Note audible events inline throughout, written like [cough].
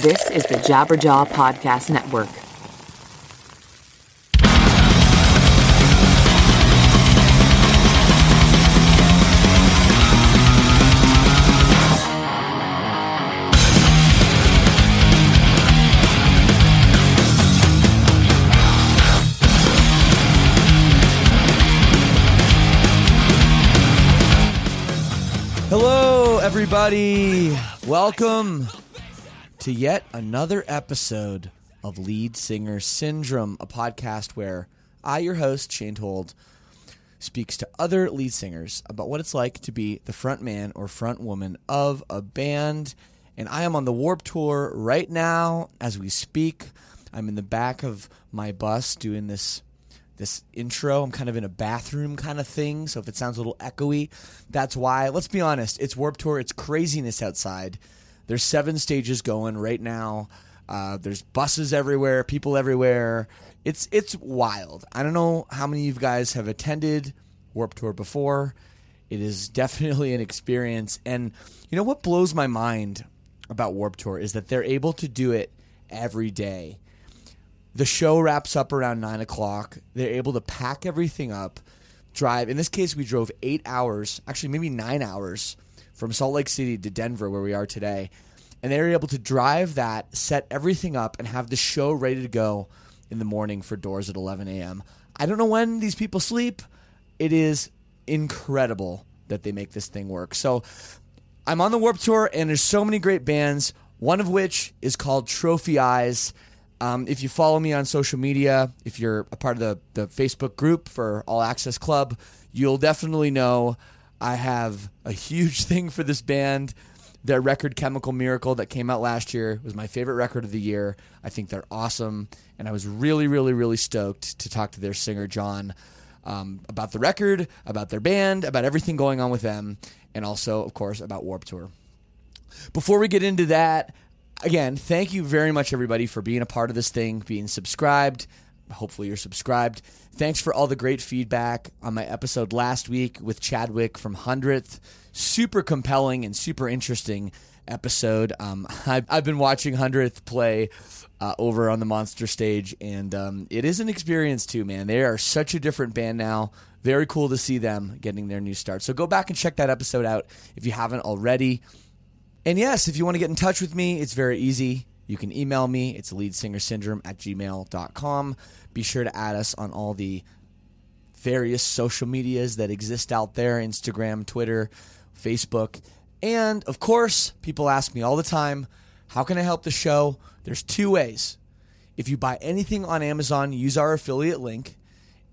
This is the Jabberjaw Podcast Network. Hello, everybody. Welcome to yet another episode of Lead Singer Syndrome, a podcast where I, your host, Shane Told, speaks to other lead singers about what it's like to be the front man or front woman of a band. And I am on the Warped Tour right now as we speak. I'm in the back of my bus doing this this intro. I'm kind of in a bathroom kind of thing, so if it sounds a little echoey, that's why. Let's be honest, it's Warped Tour, it's craziness outside. There's seven stages going right now. Uh, there's buses everywhere, people everywhere. It's it's wild. I don't know how many of you guys have attended Warped Tour before. It is [laughs] definitely an experience, and you know what blows my mind about Warped Tour is that they're able to do it every day the show wraps up around nine o'clock. They're able to pack everything up, drive. In this case, we drove eight hours, actually maybe nine hours, from Salt Lake City to Denver, where we are today, and they were able to drive that, set everything up, and have the show ready to go in the morning for doors at 11 a.m. I don't know when these people sleep. It is incredible that they make this thing work. So I'm on the Warped Tour, and there's so many great bands. One of which is called Trophy Eyes. Um, if you follow me on social media, if you're a part of the, the Facebook group for All Access Club, you'll definitely know I have a huge [laughs] thing for this band. Their record Chemical Miracle that came out last year was my favorite record of the year. I think they're awesome, and I was really, really, really stoked to talk to their singer John um, about the record, about their band, about everything going on with them, and also, of course, about Warped Tour. Before we get into that, again, thank you very much, everybody, for being a part of this thing, being subscribed. Hopefully, you're subscribed. Thanks for all the great feedback on my episode last week with Chadwick from 100th. Super compelling and super interesting episode. Um, [laughs] I've, I've been watching 100th play uh, over on the Monster stage, and um, it is an experience too, man. They are such a different band now. Very cool to see them getting their new start. So go back and check that episode out if you haven't already. And yes, if you want to get in touch with me, it's very easy. You can email me. It's leadsingersyndrome at gmail.com. Be sure to add us on all the various social medias that exist out there Instagram, Twitter, Facebook. And of course, people ask me all the time, how can I help the show? There's two ways. If you buy anything on Amazon, use our affiliate link.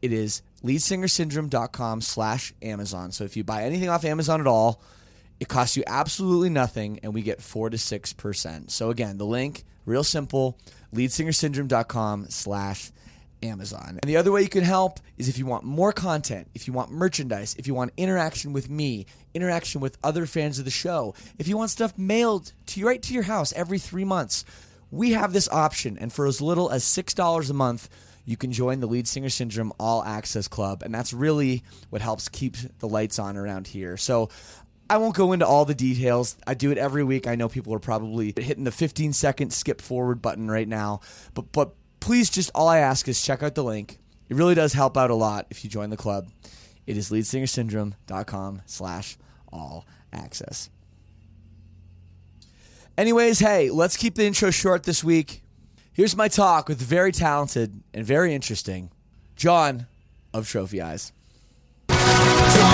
It is leadsingersyndrome.com slash Amazon. So if you buy anything off Amazon at all, it costs you absolutely nothing, and we get four to six percent. So again, the link, real simple, leadsingersyndrome.com slash Amazon. And the other way you can help is if you want more content, if you want merchandise, if you want interaction with me, interaction with other fans of the show, if you want stuff mailed to you right to your house every three months, we have this option. And for as little as six dollars a month, you can join the Lead Singer Syndrome All Access Club, and that's really what helps keep the lights on around here. So I won't go into all the details. I do it every week. I know people are probably hitting the 15 second skip forward button right now, but but please just all I ask is check out the link. It really does help out a lot if you join the club. It is leadsingersyndrome.com slash all access. Anyways, hey, let's keep the intro short this week. Here's my talk with very talented and very interesting John of Trophy Eyes.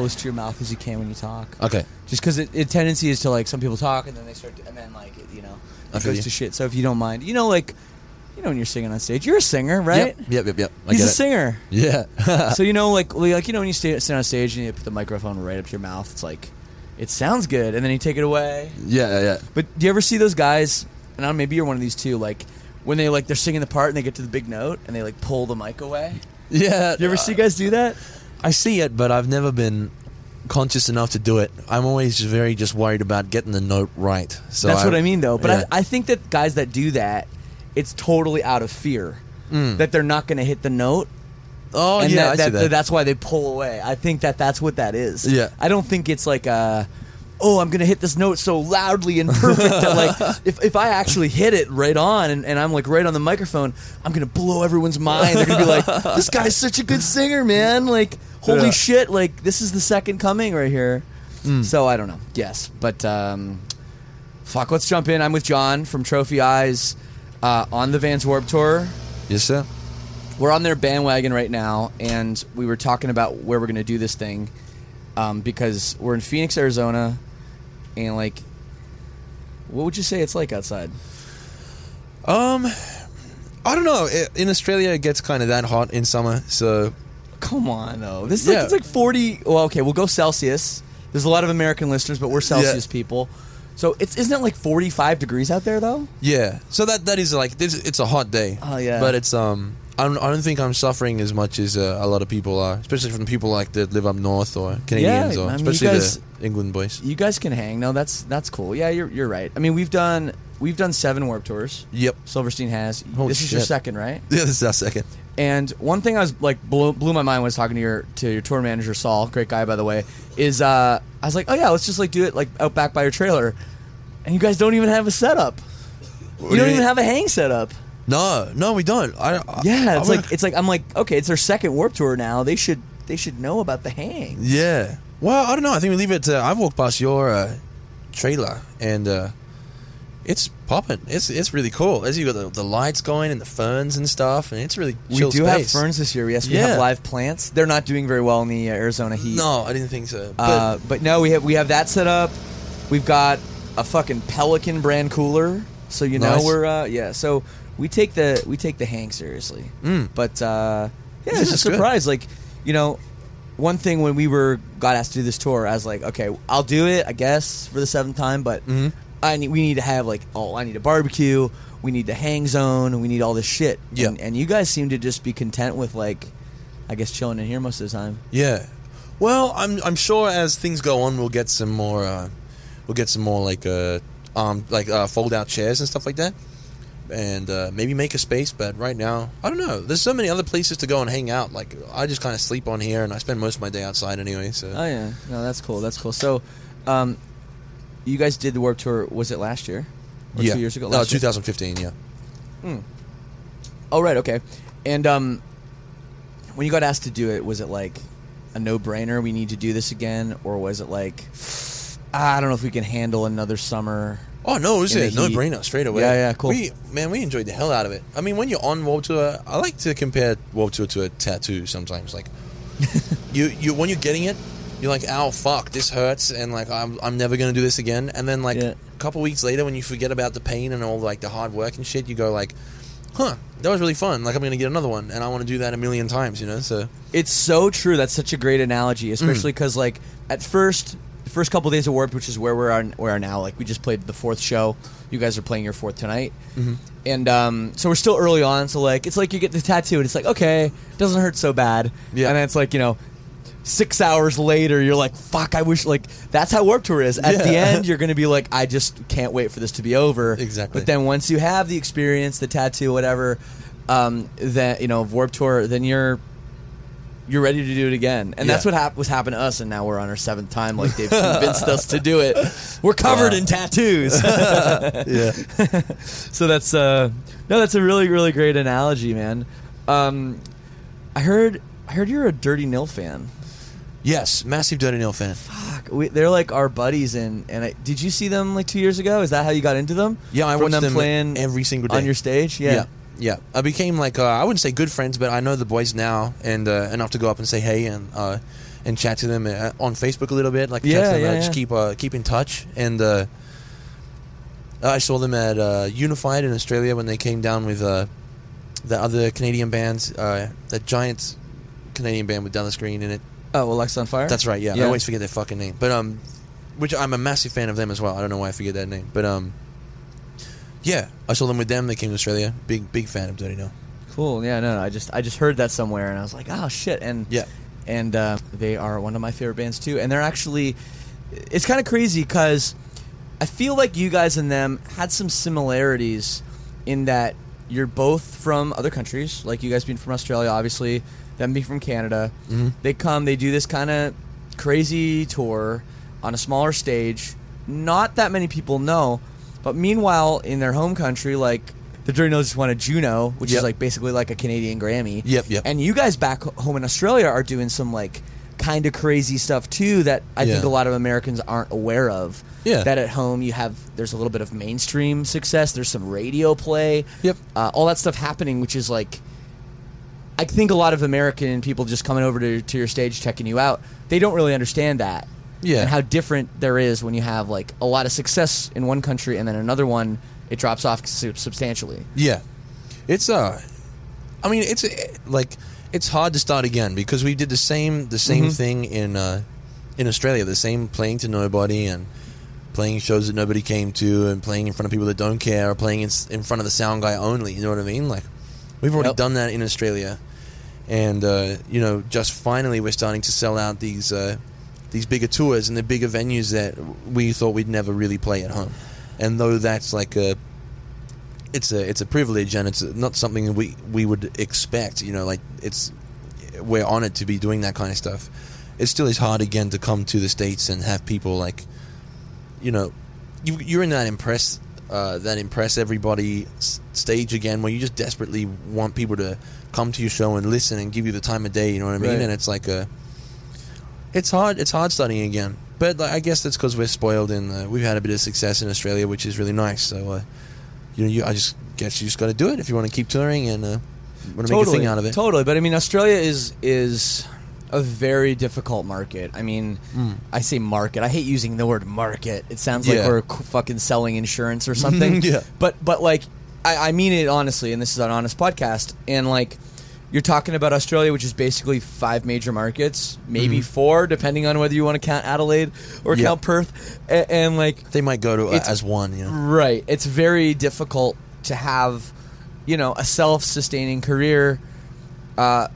close to your mouth as you can when you talk. Okay. Just because it, it tendency is to like some people talk and then they start to, and then like it, you know it goes you. to shit. So if you don't mind, you know like you know when you're singing on stage, you're a singer, right? Yep. Yep. Yep. yep. I He's a it. singer. Yeah. [laughs] so you know like like you know when you stay, sit on stage and you put the microphone right up to your mouth, it's like it sounds good, and then you take it away. yeah. Yeah. Yeah. But do you ever see those guys? And I don't know, maybe you're one of these too. Like when they like they're singing the part and they get to the big note and they like pull the mic away. Yeah. Do you ever see uh, guys do that? I see it, but I've never been conscious enough to do it. I'm always very just worried about getting the note right. So That's what I mean, though. But yeah. I, I think that guys that do that, it's totally out of fear mm. that they're not going to hit the note. oh and yeah, that, I see that- that. that's why they pull away. I think that that's what that is. Yeah. I don't think it's like a, oh, I'm gonna hit this note so loudly and perfect that like [laughs] if, if I actually hit it right on and, and I'm like right on the microphone, I'm gonna blow everyone's mind. They're gonna be like, this guy's such a good singer, man. Like, holy Yeah. shit! Like this is the second coming right here. So I don't know. Yes, but um, fuck. Let's jump in. I'm with John from Trophy Eyes uh, on the Vans Warped Tour yes, sir. we're on their bandwagon right now, and we were talking about where we're going to do this thing um, because we're in Phoenix, Arizona, and like, what would you say it's like outside? Um, I don't know. In Australia, it gets kind of that hot in summer, so Come on, though. This is Yeah. like, it's like forty. Well, okay, we'll go Celsius. There's a lot of American listeners, but we're Celsius people. So it's isn't it like 45 degrees out there though? yeah. So that that is like this, it's a hot day. Oh, yeah. But it's um. I don't, I don't think I'm suffering as much as uh, a lot of people are, especially from people like that live up north or Canadians or I mean, you especially guys- the England boys. You guys can hang. No, that's that's cool. Yeah, you're you're right. I mean, we've done we've done seven warped tours. Yep. Silverstein has. Holy this is your shit. second, right? Yeah, this is our second. And one thing I was like blew, blew my mind when I was talking to your to your tour manager Saul, great guy by the way, is uh, I was like, oh yeah, let's just like do it like out back by your trailer, and you guys don't even have a setup. You do don't mean? even have a hang setup. No, no, we don't. I, I Yeah, it's wanna- like it's like I'm like okay, it's their second warped tour now. They should they should know about the hang. Yeah. Well, I don't know. I think we leave it. To, I've walked past your uh, trailer and uh, it's popping. It's it's really cool. As you got the, the lights going and the ferns and stuff, and it's really We chill do have ferns this year. Yes, we Yeah. have live plants. They're not doing very well in the uh, Arizona heat. No, I didn't think so. But Uh, but no, we have we have that set up. We've got a fucking Pelican brand cooler, so you know Nice. we're uh, yeah. So we take the we take the hang seriously. Mm. But uh, yeah, This it's a is good. surprise. Like you know, one thing when we were got asked to do this tour, I was like, okay, I'll do it, I guess, for the seventh time. But Mhm. I need we need to have like oh, I need a barbecue. We need the hang zone. We need all this shit. Yeah. And, and you guys seem to just be content with like, I guess chilling in here most of the time. yeah. Well, I'm I'm sure as things go on, we'll get some more. Uh, we'll get some more like uh, um like uh, fold out chairs and stuff like that. And uh, maybe make a space, but right now I don't know. There's so many other places to go and hang out. Like I just kind of sleep on here, and I spend most of my day outside anyway. So Oh yeah, no, that's cool. That's cool. So, um, you guys did the Warped Tour. Was it last year? Or yeah, two years ago. No, Last year? 2015. Yeah. Oh right, okay. And um, when you got asked to do it, was it like a no-brainer? We need to do this again, or was it like, "Ah, I don't know if we can handle another summer? Oh no, it was a no brainer straight away. Yeah, yeah, cool. We man, we enjoyed the hell out of it. I mean, when you're on World Tour, I like to compare World Tour to a tattoo. Sometimes, like [laughs] you, you when you're getting it, you're like, "Ow, fuck, this hurts," and like, "I'm, I'm never gonna do this again." And then like Yeah. a couple weeks later, when you forget about the pain and all like the hard work and shit, you go like, "Huh, that was really fun. Like, I'm gonna get another one, and I want to do that a million times." You know, so It's so true. That's such a great analogy, especially because like at first, the first couple days of Warped, which is where we're on, we are now. Like we just played the fourth show. You guys are playing your fourth tonight, and um, so we're still early on. So like it's like you get the tattoo, and it's like okay, doesn't hurt so bad. Yeah. and then it's like you know. Six hours later, you're like, "Fuck! I wish." Like that's how Warped Tour is. At the end, you're going to be like, "I just can't wait for this to be over." Exactly. But then once you have the experience, the tattoo, whatever, um, that you know, of Warped Tour, then you're you're ready to do it again. And that's what hap- was happened to us, and now we're on our seventh time. Like they've convinced us to do it. [laughs] We're covered Wow. in tattoos. [laughs] yeah, [laughs] so that's uh, no, that's a really really great analogy, man. Um, I heard I heard you're a Dirty Nil fan. Yes, massive Dirty Nil fan. Fuck, we, they're like our buddies, and and I, did you see them like two years ago? Is that how you got into them? Yeah, I From watched them them playing every single day on your stage. Yeah. yeah, yeah. I became like uh, I wouldn't say good friends, but I know the boys now, and uh, enough to go up and say hey and uh, and chat to them uh, on Facebook a little bit, like Yeah, them, yeah, uh, yeah. just keep uh, keep in touch. And uh, I saw them at uh, Unified in Australia when they came down with uh, the other Canadian bands, uh, that giant Canadian band with Dallas Green in it. Oh, Alexisonfire. That's right. Yeah, I always forget their fucking name, but um, which I'm a massive fan of them as well. I don't know why I forget that name, but um, Yeah, I saw them with them. They came to Australia. Big big fan of Dirty Nil. Cool. Yeah. No. no I just I just heard that somewhere, and I was like, oh shit. And Yeah. And uh, they are one of my favorite bands too. And they're actually, it's kind of crazy because I feel like you guys and them had some similarities in that you're both from other countries, like you guys being from Australia, obviously, them being from Canada. They come, they do this kind of crazy tour on a smaller stage. Not that many people know, but meanwhile, in their home country, like the Dirty Nose just won a Juno, which Yep. is like basically like a Canadian Grammy. Yep, yep. And you guys back home in Australia are doing some like kind of crazy stuff too that I think a lot of Americans aren't aware of. Yeah. That at home you have there's a little bit of mainstream success. There's some radio play. Yep. Uh, all that stuff happening, which is like. I think a lot of American people just coming over to, to your stage checking you out, they don't really understand that. Yeah. And how different there is when you have like a lot of success in one country and then another one it drops off substantially. Yeah, it's uh, I mean, it's uh, like it's hard to start again because we did the same the same Mm-hmm. thing in uh, in Australia, the same playing to nobody and playing shows that nobody came to and playing in front of people that don't care or playing in, in front of the sound guy only. You know what I mean? Like we've already Yep. done that in Australia, and uh, you know, just finally we're starting to sell out these. Uh, these bigger tours and the bigger venues that we thought we'd never really play at home, and though that's like a it's a it's a privilege and it's not something we we would expect. You know, like it's we're honored to be doing that kind of stuff. It still is hard again to come to the states and have people like, you know, you, you're in that impress uh, that impress everybody stage again where you just desperately want people to come to your show and listen and give you the time of day. You know what I mean? Right. And it's like a it's hard. It's hard studying again. But like, I guess that's because we're spoiled and uh, we've had a bit of success in Australia, which is really nice. So, uh, you know, you, I just guess you just got to do it if you want to keep touring and uh, want to make a thing out of it. Totally, but I mean, Australia is is a very difficult market. I mean, I say market. I hate using the word market. It sounds like. Yeah. we're fucking selling insurance or something. [laughs] Yeah. But but like, I, I mean it honestly, and this is an honest podcast. And like, you're talking about Australia, which is basically five major markets, maybe four, depending on whether you want to count Adelaide or Mm-hmm. Yeah. count Perth. And, and like, They might go to uh, as one. Know. Right. It's very difficult to have, you know, a self-sustaining career uh,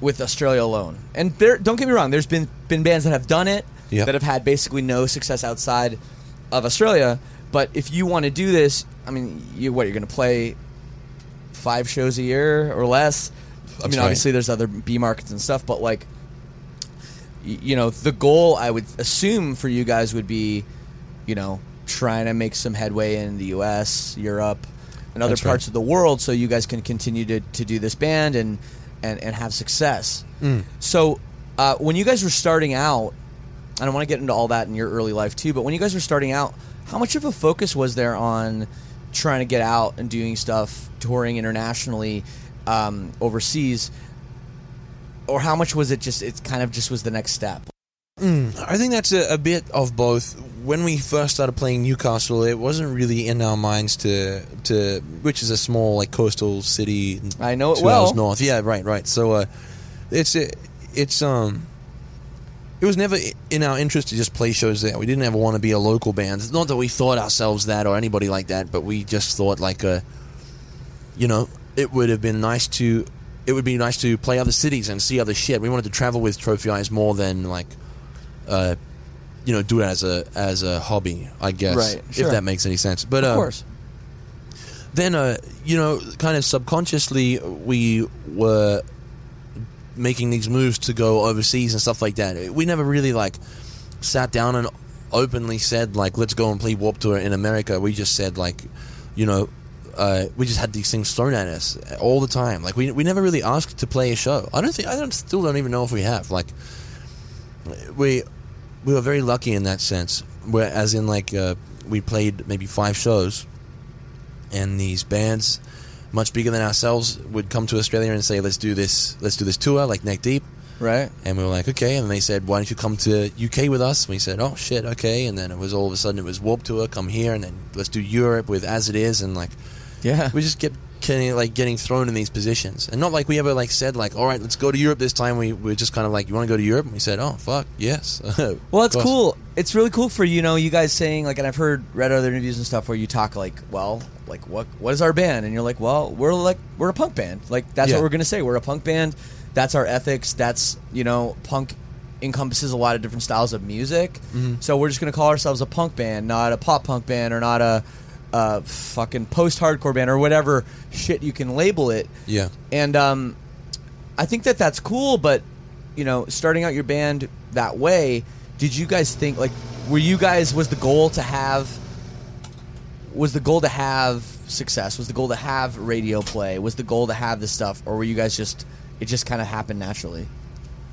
with Australia alone. And there, don't get me wrong. There's been been bands that have done it Yep. that have had basically no success outside of Australia. But if you want to do this, I mean, you what you're going to play five shows a year or less. I That's mean, right. obviously there's other B markets and stuff, but like, you know, the goal I would assume for you guys would be, you know, trying to make some headway in the U.S., Europe, and other That's right. parts of the world, so you guys can continue to, to do this band and and and have success. Mm. So, uh, when you guys were starting out, I don't want to get into all that in your early life too, but when you guys were starting out, how much of a focus was there on trying to get out and doing stuff, touring internationally, um, overseas, or how much was it just? It kind of just was the next step. I think that's a, a bit of both. When we first started playing Newcastle, it wasn't really in our minds to to which is a small like coastal city. I know it two well. hours north. Yeah, right, right. So uh, it's it's um. It was never in our interest to just play shows there. We didn't ever want to be a local band. It's Not that we thought ourselves that or anybody like that, but we just thought like uh you know, it would have been nice to it would be nice to play other cities and see other shit. We wanted to travel with Trophy Eyes more than like uh you know, do it as a as a hobby, I guess. Right, sure. If that makes any sense. But uh, Of course. then uh you know kind of subconsciously we were making these moves to go overseas and stuff like that. We never really like sat down and openly said like let's go and play warped tour in america. We just said like you know uh, we just had these things thrown at us all the time. Like we, we never really asked to play a show. I don't think i don't still don't even know if we have. Like we we were very lucky in that sense where as in like uh, we played maybe five shows and these bands much bigger than ourselves would come to Australia and say let's do this let's do this tour like neck deep Right. and we were like okay and they said why don't you come to UK with us and we said oh shit okay and then it was all of a sudden it was Warped Tour come here and then let's do Europe with As It Is and like Yeah. we just kept like getting thrown in these positions, and not like we ever like said like, all right, let's go to Europe this time. We we're just kind of like, you want to go to Europe? And we said, oh fuck, yes. [laughs] Well, it's course. cool. It's really cool for you know you guys saying like, and I've heard read other interviews and stuff where you talk like, well, like what what is our band? And you're like, well, we're like we're a punk band. Like that's Yeah. what we're gonna say. We're a punk band. That's our ethics. That's you know punk encompasses a lot of different styles of music. Mm-hmm. So we're just gonna call ourselves a punk band, not a pop punk band or not a. Uh, fucking post-hardcore band or whatever shit you can label it Yeah. and um, I think that that's cool. But you know, starting out your band that way, did you guys think like were you guys was the goal to have was the goal to have success? Was the goal to have radio play? Was the goal to have this stuff, or were you guys just it just kind of happened naturally?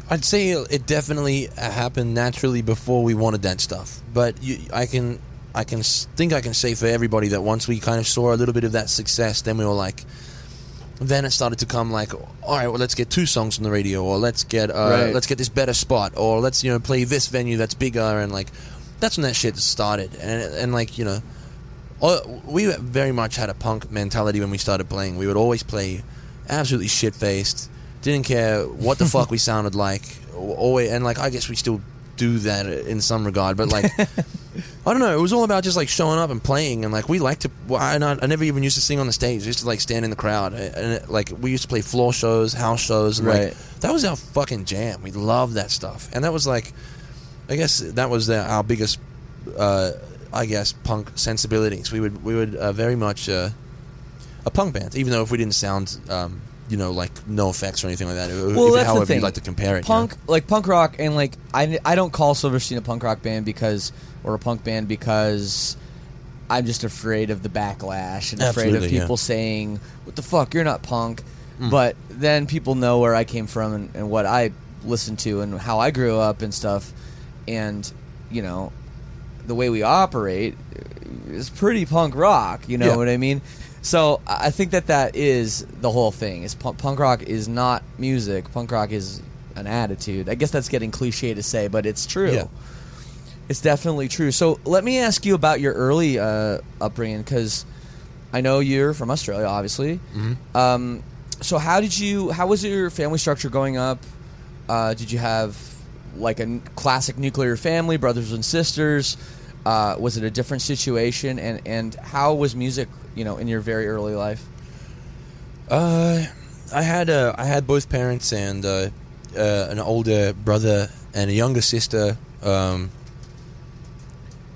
I'd say it definitely happened naturally before we wanted that stuff. But you, I can, I can think I can say for everybody that once we kind of saw a little bit of that success, then we were like, then it started to come like, all right, well, let's get two songs on the radio, or let's get, uh, Right. let's get this better spot, or let's you know play this venue that's bigger, and like, that's when that shit started, and and like you know, we very much had a punk mentality when we started playing. We would always play absolutely shit faced. Didn't care what the fuck we [laughs] sounded like. Always, and like I guess we still do that in some regard, but like [laughs] I don't know. It was all about just like showing up and playing, and like we like to. Well, I, not, I never even used to sing on the stage. I used to like stand in the crowd, and it, like we used to play floor shows, house shows, and Right. like that was our fucking jam. We loved that stuff, and that was like, I guess that was the, our biggest, uh, I guess, punk sensibilities. We would we would uh, very much uh, a punk band, even though if we didn't sound, um, you know, like no effects or anything like that. Well, if, that's however the thing. you'd like to compare it, you Punk, know? like punk rock, and like I, I don't call Silverstein a punk rock band because or a punk band because I'm just afraid of the backlash and afraid of Absolutely, yeah. people saying, "What the fuck? You're not punk." Mm. But then people know where I came from and, and what I listened to and how I grew up and stuff, and you know, the way we operate is pretty punk rock. You know Yeah. what I mean? So I I think that that is the whole thing. Is punk, punk rock is not music. Punk rock is an attitude. I guess that's getting cliche to say, but it's true. Yeah. It's definitely true. So let me ask you about your early uh, upbringing because I know you're from Australia, obviously. Mm-hmm. Um, so how did you? How was your family structure growing up? Uh, did you have like a n- classic nuclear family, brothers and sisters? Uh, was it a different situation? And and how was music? You know, in your very early life. Uh, I had uh, I had both parents and uh, uh, an older brother and a younger sister. Um,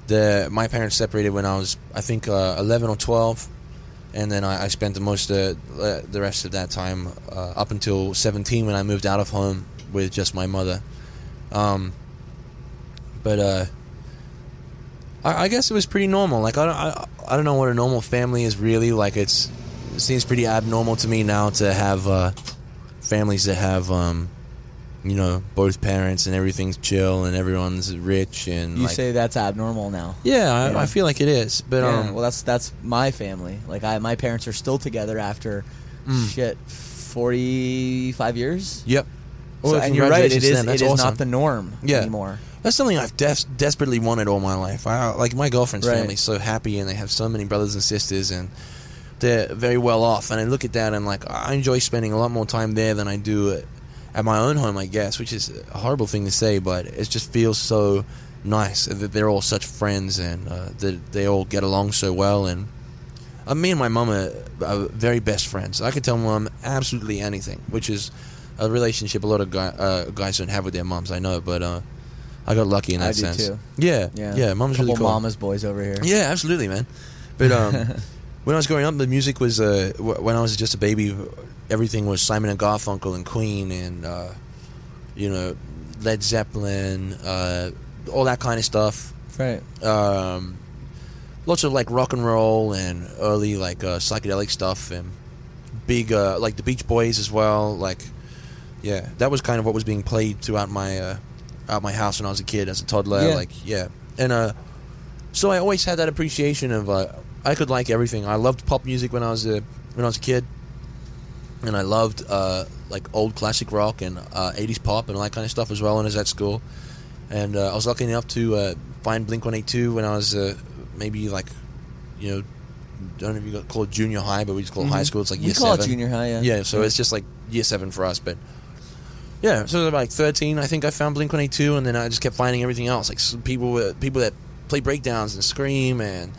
the my parents separated when I was I think uh, eleven or twelve, and then I, I spent the most uh, the rest of that time uh, up until seventeen when I moved out of home with just my mother. Um, but uh, I, I guess it was pretty normal. Like I don't I, I don't know what a normal family is really like. It's it seems pretty abnormal to me now to have uh, families that have um, you know both parents and everything's chill and everyone's rich and You like, say that's abnormal now. yeah, I, Yeah. I feel like it is. But Yeah, um, well, that's that's my family. Like, I my parents are still together after Mm. shit forty five years. yep. So- Well, and you're right. It is. It is awesome. not the norm Yeah. anymore. That's something I've des- desperately wanted all my life. I, like my girlfriend's Right. family's so happy, and they have so many brothers and sisters, and they're very well off. And I look at that, and like I enjoy spending a lot more time there than I do at, at my own home. I guess, which is a horrible thing to say, but it just feels so nice that they're all such friends and uh, that they all get along so well. And uh, me and my mum are, are very best friends. I could tell mum absolutely anything, which is a relationship a lot of guy, uh, guys don't have with their mums. I know, but uh, I got lucky in that I do sense. too. Yeah, Yeah, yeah, mum's really cool. mama's boys over here. Yeah, absolutely, man. But um, [laughs] when I was growing up, the music was uh, w- when I was just a baby. Everything was Simon and Garfunkel and Queen and uh, you know Led Zeppelin, uh, all that kind of stuff. Right. Um, lots of like rock and roll and early like uh, psychedelic stuff and big uh, like the Beach Boys as well. Like, yeah, that was kind of what was being played throughout my uh, out my house when I was a kid as a toddler. Yeah. Like, yeah, and uh, so I always had that appreciation of uh, I could like everything. I loved pop music when I was a when I was a kid, and I loved uh, like old classic rock and uh, '80s pop and all that kind of stuff as well when I was at school. And uh, I was lucky enough to uh, find Blink 182 when I was uh, maybe like, you know, don't know if you got call it junior high, but we just call it high school. It's like We year call it junior high, yeah. Yeah, so Yeah. it's just like year seven for us. But yeah, so was like thirteen. I think I found Blink One Eight Two, and then I just kept finding everything else, like people people that play breakdowns and scream, and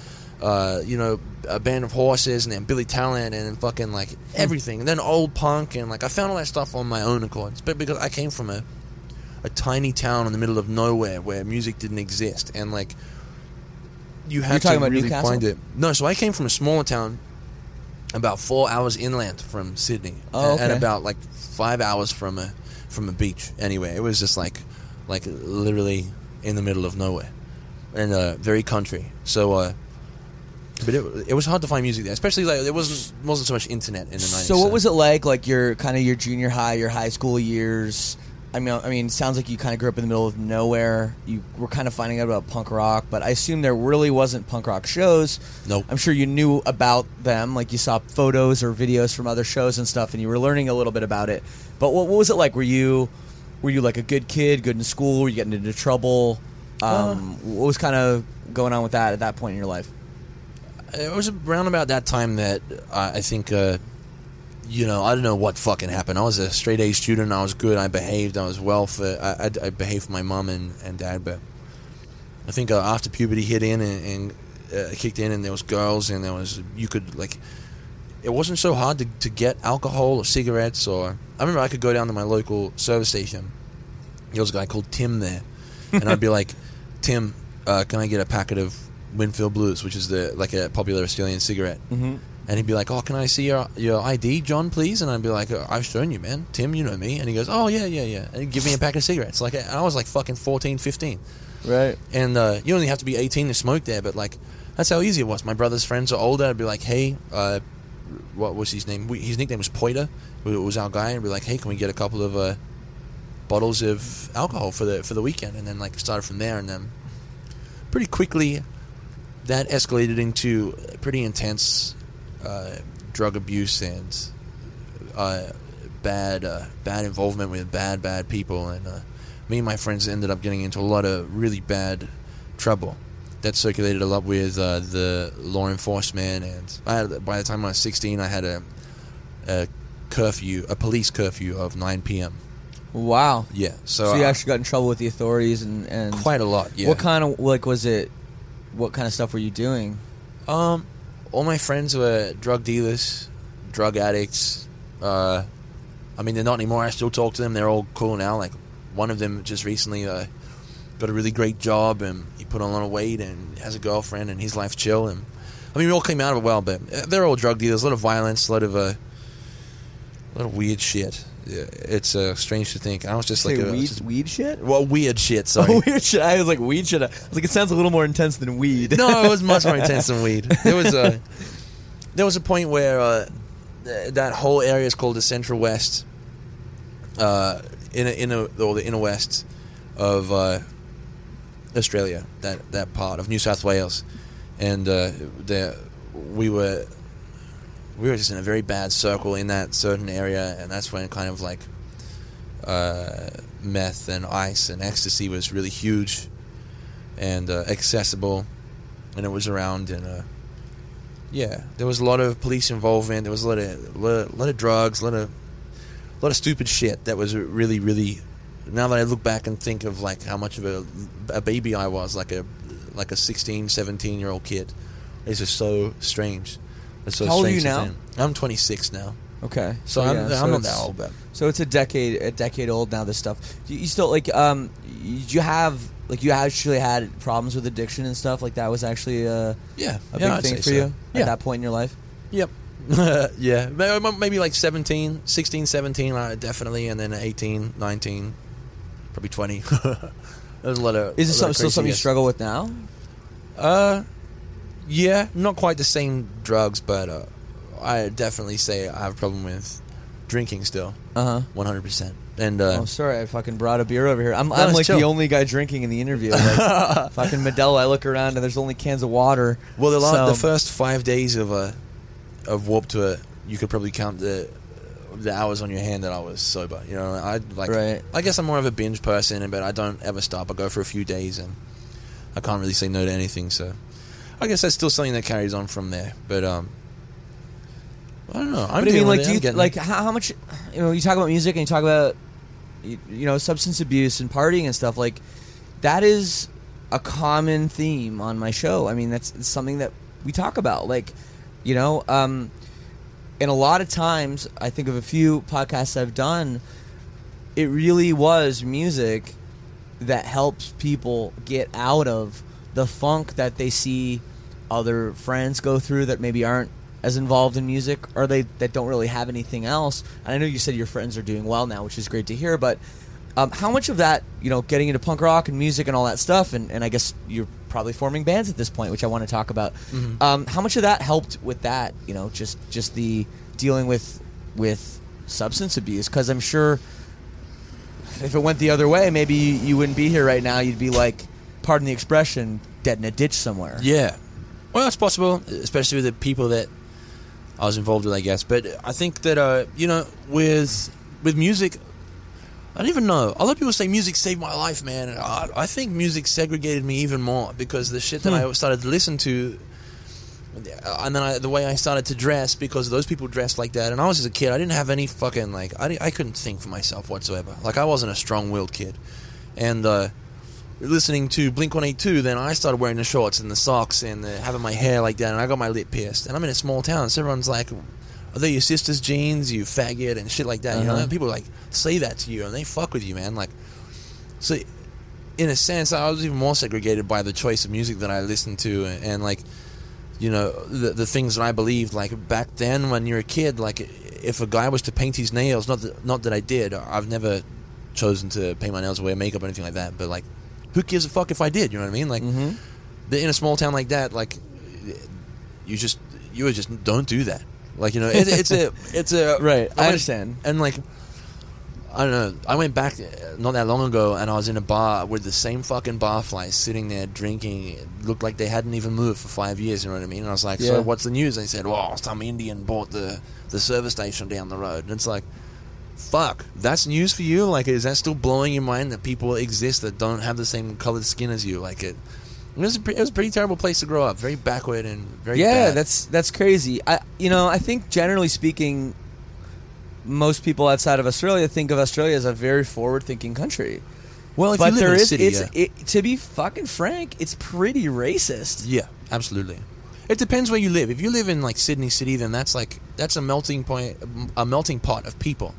uh, you know, a band of horses, and then Billy Talent, and then fucking like everything, and then old punk, and like I found all that stuff on my own accord. But because I came from a a tiny town in the middle of nowhere where music didn't exist, and like you had to about really Newcastle? find it. No, so I came from a smaller town, about four hours inland from Sydney, Oh, and- and about like five hours from a from a beach. Anyway, it was just like like literally in the middle of nowhere, and uh, very country. So. uh but it, it was hard to find music there, especially like there wasn't wasn't so much internet in the nineties. So what was it like, like your kind of your junior high, your high school years? I mean, I mean, it sounds like you kind of grew up in the middle of nowhere. You were kind of finding out about punk rock, but I assume there really wasn't punk rock shows. Nope. I'm sure you knew about them, like you saw photos or videos from other shows and stuff, and you were learning a little bit about it. But what, what was it like? Were you were you like a good kid, good in school? Were you getting into trouble? Um, what was kind of going on with that at that point in your life? It was around about that time that I, I think, uh, you know, I don't know what fucking happened. I was a straight A student. I was good. I behaved. I was well for. I, I, I behaved for my mom and, and dad. But I think uh, after puberty hit in and, and uh, kicked in, and there was girls, and there was you could like. It wasn't so hard to, to get alcohol or cigarettes or. I remember I could go down to my local service station. There was a guy called Tim there, and I'd be [laughs] like, Tim, uh, can I get a packet of Winfield Blues, which is the like a popular Australian cigarette? Mm-hmm. And he'd be like, "Oh, can I see your your ID, John, please?" And I'd be like, "Uh, "I've shown you, man. Tim, you know me." And he goes, "Oh yeah, yeah, yeah." And he'd give me a pack of cigarettes. Like I was like fucking 14, 15. Right. and uh, you only have to be eighteen to smoke there. But like, that's how easy it was. My brother's friends are older. I'd be like, "Hey, uh, what was his name? We, his nickname was Poiter. It was our guy." And be like, "Hey, can we get a couple of uh, bottles of alcohol for the for the weekend?" And then like started from there, and then pretty quickly that escalated into pretty intense uh, drug abuse and uh, bad uh, bad involvement with bad bad people and uh, me and my friends ended up getting into a lot of really bad trouble that circulated a lot with uh, the law enforcement and I had, by the time I was 16 I had a, a curfew a police curfew of 9 p.m. Wow. yeah so, So you actually got in trouble with the authorities and, and quite a lot yeah What kind of like was it? What kind of stuff were you doing? Um, all my friends were drug dealers, drug addicts. Uh, I mean, they're not anymore. I still talk to them. They're all cool now. Like one of them just recently uh, got a really great job, and he put on a lot of weight, and has a girlfriend, and his life's chill. And I mean, we all came out of it well, but they're all drug dealers. A lot of violence, a lot of uh, a lot of weird shit. It's uh, strange to think. I was just Say like a, weed, just- weed shit. well, weird shit. [laughs] Sorry. weird shit. I was like weed shit. I was like, it sounds a little more intense than weed. no, it was much more [laughs] intense than weed. There was a there was a point where uh, th- that whole area is called the Central West, uh, in a, in a, or the inner west of uh, Australia. That that part of New South Wales, and uh, the we were we were just in a very bad circle in that certain area, and that's when kind of like uh, meth and ice and ecstasy was really huge and uh, accessible, and it was around and uh, yeah, there was a lot of police involvement. There was a lot of lot, lot of drugs, a lot of a lot of stupid shit that was really really. Now that I look back and think of like how much of a, a baby I was, like a like a 16, 17 year old kid, it's just so strange. So How old are you now? I'm 26 now, Okay. so I'm, yeah, I'm so not it's- that old, but So it's a decade, a decade old now. This stuff. You, you still like? Um, you have like you actually had problems with addiction and stuff like that? Was actually a, yeah, a yeah, big I'd thing say for so. you Yeah, at that point in your life. Yep. [laughs] yeah. Maybe maybe like 17, 16, 17, uh, definitely, and then 18, 19, probably 20. [laughs] There's a lot of. Is it a lot some, of still something you struggle with now? Uh, yeah, not quite the same drugs, but uh, I definitely say I have a problem with drinking still, Uh huh. 100%. And uh, oh, sorry, I fucking brought a beer over here. I'm, I'm like chill. the only guy drinking in the interview. Like, [laughs] fucking Modelo. I look around and there's only cans of water. well, the, So- the first five days of uh, of Warped Tour, you could probably count the the hours on your hand that I was sober. You know, I like. Right. I guess I'm more of a binge person, but I don't ever stop. I go for a few days, and I can't really say no to anything. So, I guess that's still something that carries on from there. But um, I don't know. I'm But I mean, like, do you like how, how much? You know, you talk about music and you talk about you, you know substance abuse and partying and stuff. Like that is a common theme on my show. I mean, that's it's something that we talk about. Like, you know, um, and a lot of times, I think of a few podcasts I've done. It really was music that helps people get out of the funk that they see other friends go through that maybe aren't as involved in music or they that don't really have anything else. And I know you said your friends are doing well now, which is great to hear. But um, how much of that, you know, getting into punk rock and music and all that stuff, and, and I guess you're probably forming bands at this point, which I want to talk about. Um, how much of that helped with that? You know, just just the dealing with with substance abuse because I'm sure if it went the other way, maybe you, you wouldn't be here right now. You'd be like, pardon the expression, dead in a ditch somewhere. Yeah. Well, it's possible, especially with the people that I was involved with, I guess. But I think that uh, you know, with with music, I don't even know. A lot of people say music saved my life, man. I, I think music segregated me even more because the shit that I started to listen to, and then I, the way I started to dress because those people dressed like that. And I was just a kid. I didn't have any fucking like. I, I couldn't think for myself whatsoever. Like I wasn't a strong-willed kid, and. uh listening to Blink 182, then I started wearing the shorts and the socks and the, having my hair like that, and I got my lip pierced. And I'm in a small town, so everyone's like, "Are they your sister's jeans, you faggot?" and shit like that. You know, Uh-huh. and people like say that to you, and they fuck with you, man. Like, so in a sense, I was even more segregated by the choice of music that I listened to, and, and like, you know, the the things that I believed. Like back then, when you're a kid, like if a guy was to paint his nails, not that, not that I did, I've never chosen to paint my nails or wear makeup or anything like that, but like who gives a fuck if I did? You know what I mean? Like, Mm-hmm. the- in a small town like that, like, you just you would just don't do that. Like, you know, it, it's a [laughs] it's a Right, I went- understand. And like, I don't know. I went back not that long ago, and I was in a bar with the same fucking barflies sitting there drinking. It looked like they hadn't even moved for five years. You know what I mean? And I was like, Yeah. "So what's the news?" And they said, "Well, some Indian bought the the service station down the road." And it's like, fuck, that's news for you? Like, is that still blowing your mind that people exist that don't have the same colored skin as you? Like, it, it was a, pre- it was a pretty terrible place to grow up. Very backward and very yeah, bad. that's that's crazy. I you know I think generally speaking, most people outside of Australia think of Australia as a very forward-thinking country. well, if but there is city, it's yeah. it, to be fucking frank, it's pretty racist. yeah, absolutely. It depends where you live. If you live in like Sydney City, then that's like that's a melting point, a melting pot of people.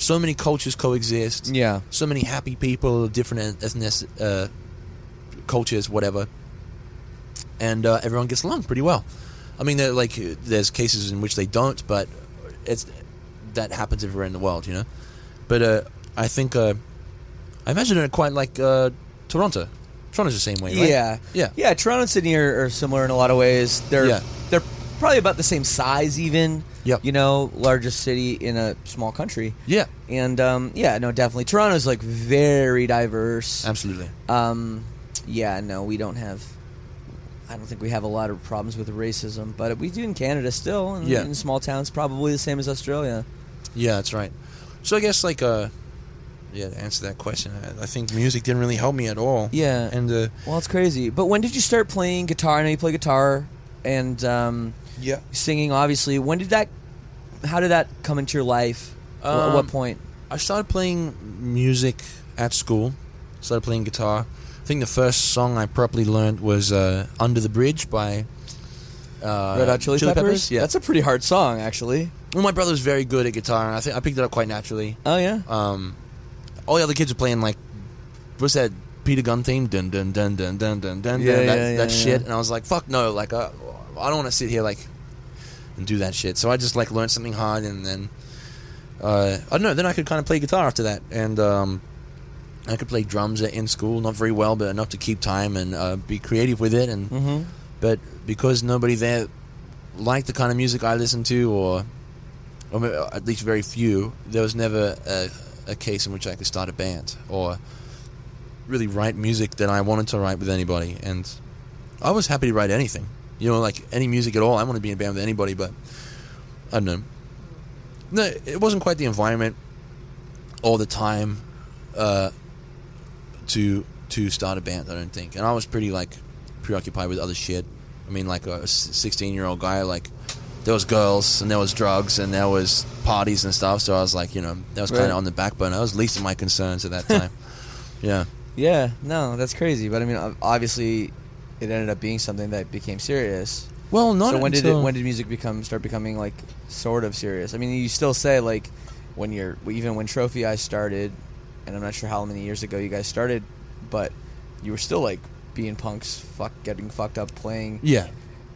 So many cultures coexist. Yeah. so many happy people, different ethnic uh, cultures, whatever, and uh, everyone gets along pretty well. I mean, there, like there's cases in which they don't, but it's that happens everywhere in the world, you know. But uh, I think uh, I imagine it quite like uh, Toronto. Toronto's the same way, right? Yeah, Yeah. yeah. Toronto and Sydney are, are similar in a lot of ways. They're Yeah. they're probably about the same size, even. Yep. You know, largest city in a small country. Yeah, And um, yeah, no, definitely. Toronto's like very diverse. absolutely. Um, yeah, no, we don't have. I don't think we have a lot of problems with racism, but we do in Canada still. And Yeah. in small towns, probably the same as Australia. Yeah, that's right. So I guess like uh, yeah, to answer that question, I, I think music didn't really help me at all. Yeah. and uh, Well, it's crazy. But when did you start playing guitar? I know you play guitar and um, yeah, singing. Obviously, when did that? How did that come into your life? Wh- At Um, what point? I started playing music at school. Started playing guitar. I think the first song I properly learned was uh, "Under the Bridge" by uh, Red Hot Chili, Peppers. Yeah, that's a pretty hard song, actually. well, my brother was very good at guitar, and I think I picked it up quite naturally. Oh yeah. Um, all the other kids were playing like, what's that Peter Gunn theme? Dun dun dun dun dun dun dun. Yeah, dun, that yeah, that yeah, shit, yeah. and I was like, fuck no, like uh, I don't want to sit here like and do that shit. So I just like learned something hard, and then uh, I don't know. Then I could kind of play guitar after that, and um, I could play drums in school, not very well, but enough to keep time and uh, be creative with it. And Mm-hmm. but because nobody there liked the kind of music I listened to, or, or at least very few, there was never a, a case in which I could start a band or really write music that I wanted to write with anybody. And I was happy to write anything, you know, like any music at all. I want to be in a band with anybody, but I don't know. No, it wasn't quite the environment all the time uh, to to start a band. I don't think, and I was pretty like preoccupied with other shit I mean, like a sixteen year old guy, like there was girls and there was drugs and there was parties and stuff. So I was like, you know, that was kind Right. of on the back burner. That was least of my concerns at that [laughs] time. yeah. Yeah, no, that's crazy. But I mean, obviously, it ended up being something that became serious. Well, not so when did it, when did music become start becoming like sort of serious? I mean, you still say like when you're even when Trophy Eyes started, and I'm not sure how many years ago you guys started, but you were still like being punks, fuck, getting fucked up, playing, Yeah.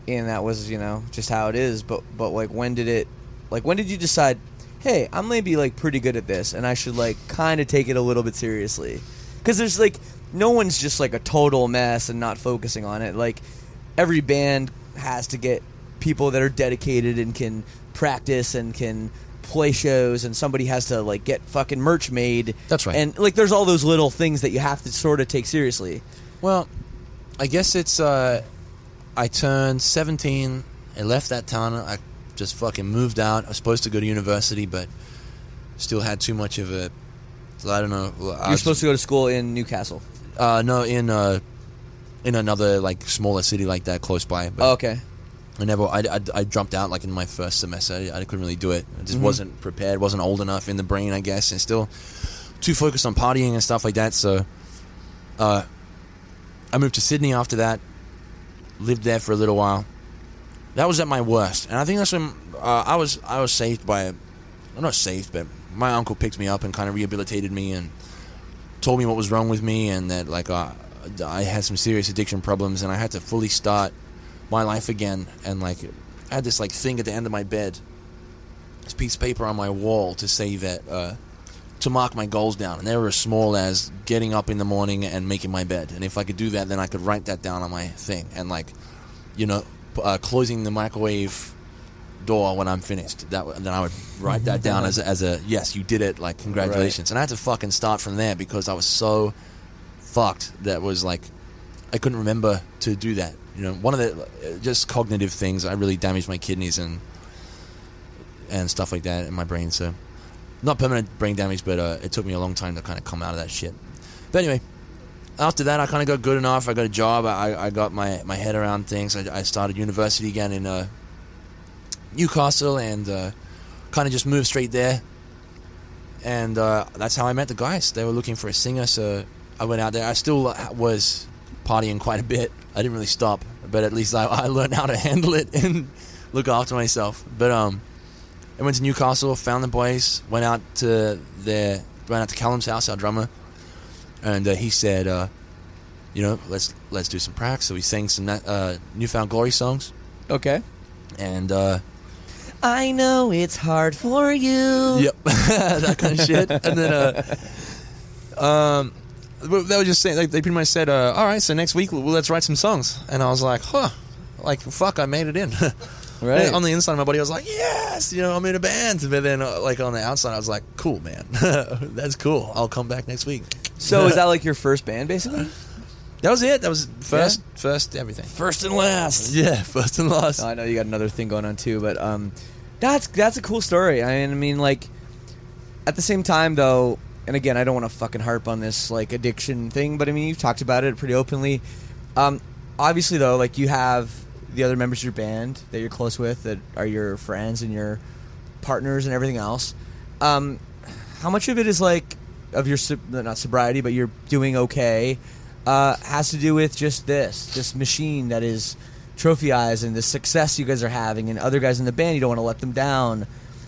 and that was you know just how it is. But but like when did it, like when did you decide, hey, I'm maybe like pretty good at this, and I should like kind of take it a little bit seriously? Because there's like no one's just like a total mess and not focusing on it. Like every band has to get people that are dedicated and can practice and can play shows and somebody has to like get fucking merch made That's right. and like there's all those little things that you have to sort of take seriously Well, I guess it's. Uh, I turned 17. I left that town. I just fucking moved out. I was supposed to go to university, but still had too much of a. I don't know. you're supposed to go to school in newcastle Uh, no, in uh, in another like smaller city like that close by. But oh, okay I never. I, I, I jumped out like in my first semester. I, I couldn't really do it. I just Mhm. wasn't prepared. wasn't old enough in the brain, I guess, and still too focused on partying and stuff like that. So, uh, I moved to Sydney after that. Lived there for a little while. That was at my worst, and I think that's when uh, I was. I was saved by. I'm not saved, but my uncle picked me up and kind of rehabilitated me and told me what was wrong with me and that like uh, I had some serious addiction problems and I had to fully start my life again. And like I had this like thing at the end of my bed this piece of paper on my wall to say that uh, to mark my goals down. And they were as small as getting up in the morning and making my bed. And if I could do that then I could write that down on my thing. And like you know uh, closing the microwave door when I'm finished that w- then I would write that down as a, as a yes you did it like congratulations and I had to fucking start from there because I was so fucked that was like I couldn't remember to do that. You know, one of the uh, just cognitive things. I really damaged my kidneys and and stuff like that in my brain. So not permanent brain damage, but uh, it took me a long time to kind of come out of that shit. But anyway, after that, I kind of got good enough. I got a job. I, I got my, my head around things. I, I started university again in uh, Newcastle and uh, kind of just moved straight there. And uh, that's how I met the guys. They were looking for a singer, so I went out there. I still uh, was partying quite a bit. I didn't really stop, but at least I, [laughs] I learned how to handle it and look after myself. But um, I went to Newcastle, found the boys, went out to their, went out to Callum's house, our drummer, and uh, he said, uh, you know, let's let's do some practice. So we sang some uh, New Found Glory songs, okay and uh, i know it's hard for you Yep, [laughs] that kind of shit. And then, uh, um, but they were just saying, like, they pretty much said, uh, "All right, so next week, well, let's write some songs." And I was like, "Huh." Like fuck, I made it in. [laughs] Right. on the inside of my body, I was like, "Yes, you know, I'm in a band." But then, uh, like on the outside, I was like, "Cool, man, [laughs] that's cool. I'll come back next week." so is that like your first band basically That was it. That was first, first everything. first and last Yeah, first and last. I know you got another thing going on too, but um, that's that's a cool story. I mean, I mean, like at the same time though, and again, I don't want to fucking harp on this like addiction thing, but I mean, you've talked about it pretty openly. Um, obviously though, like you have the other members of your band that you're close with, that are your friends and your partners and everything else. Um, how much of it is like of your not sobriety, but you're doing okay? Uh, has to do with just this this machine that is trophy eyes and the success you guys are having and other guys in the band you don't want to let them down.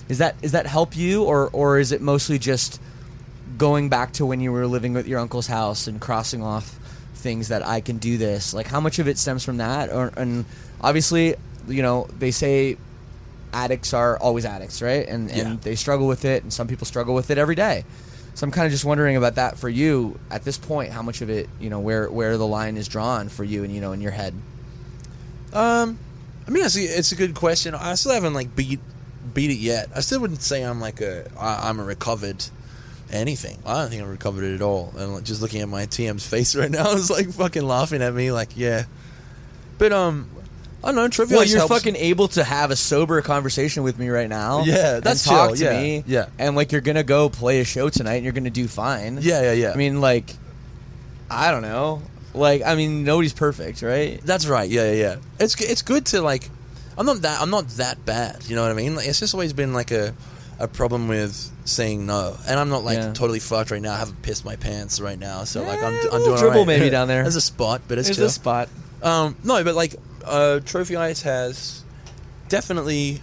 Is that is that help you or or is it mostly just going back to when you were living with your uncle's house and crossing off things that I can do this like how much of it stems from that? Or and obviously you know they say addicts are always addicts right? And and Yeah. they struggle with it and some people struggle with it every day. So I'm kind of just wondering about that for you. At this point how much of it you know where where the line is drawn for you and you know in your head Um, I mean, it's a, it's a good question. I still haven't like beat beat it yet. I still wouldn't say I'm like a I, I'm a recovered anything. I don't think I'm recovered at all. And like, just looking at my TM's face right now, [laughs] is like fucking laughing at me. Like, yeah. But um, I don't know. Trivial. Well, you're helps. fucking able to have a sober conversation with me right now. Yeah, that's and talk chill, to yeah, me. yeah. and like you're gonna go play a show tonight, and you're gonna do fine. Yeah, yeah, yeah. I mean, like, I don't know. Like, I mean, nobody's perfect, right? That's right. Yeah, yeah, yeah. It's it's good to like. I'm not that I'm not that bad. You know what I mean? Like, it's just always been like a a problem with saying no, and I'm not like Yeah. totally fucked right now. I haven't pissed my pants right now, so like I'm, Eh, a I'm little doing dribble alright. maybe down there. There's a spot, but it's There's chill. a spot. Um, no, but like uh, Trophy Eyes has definitely.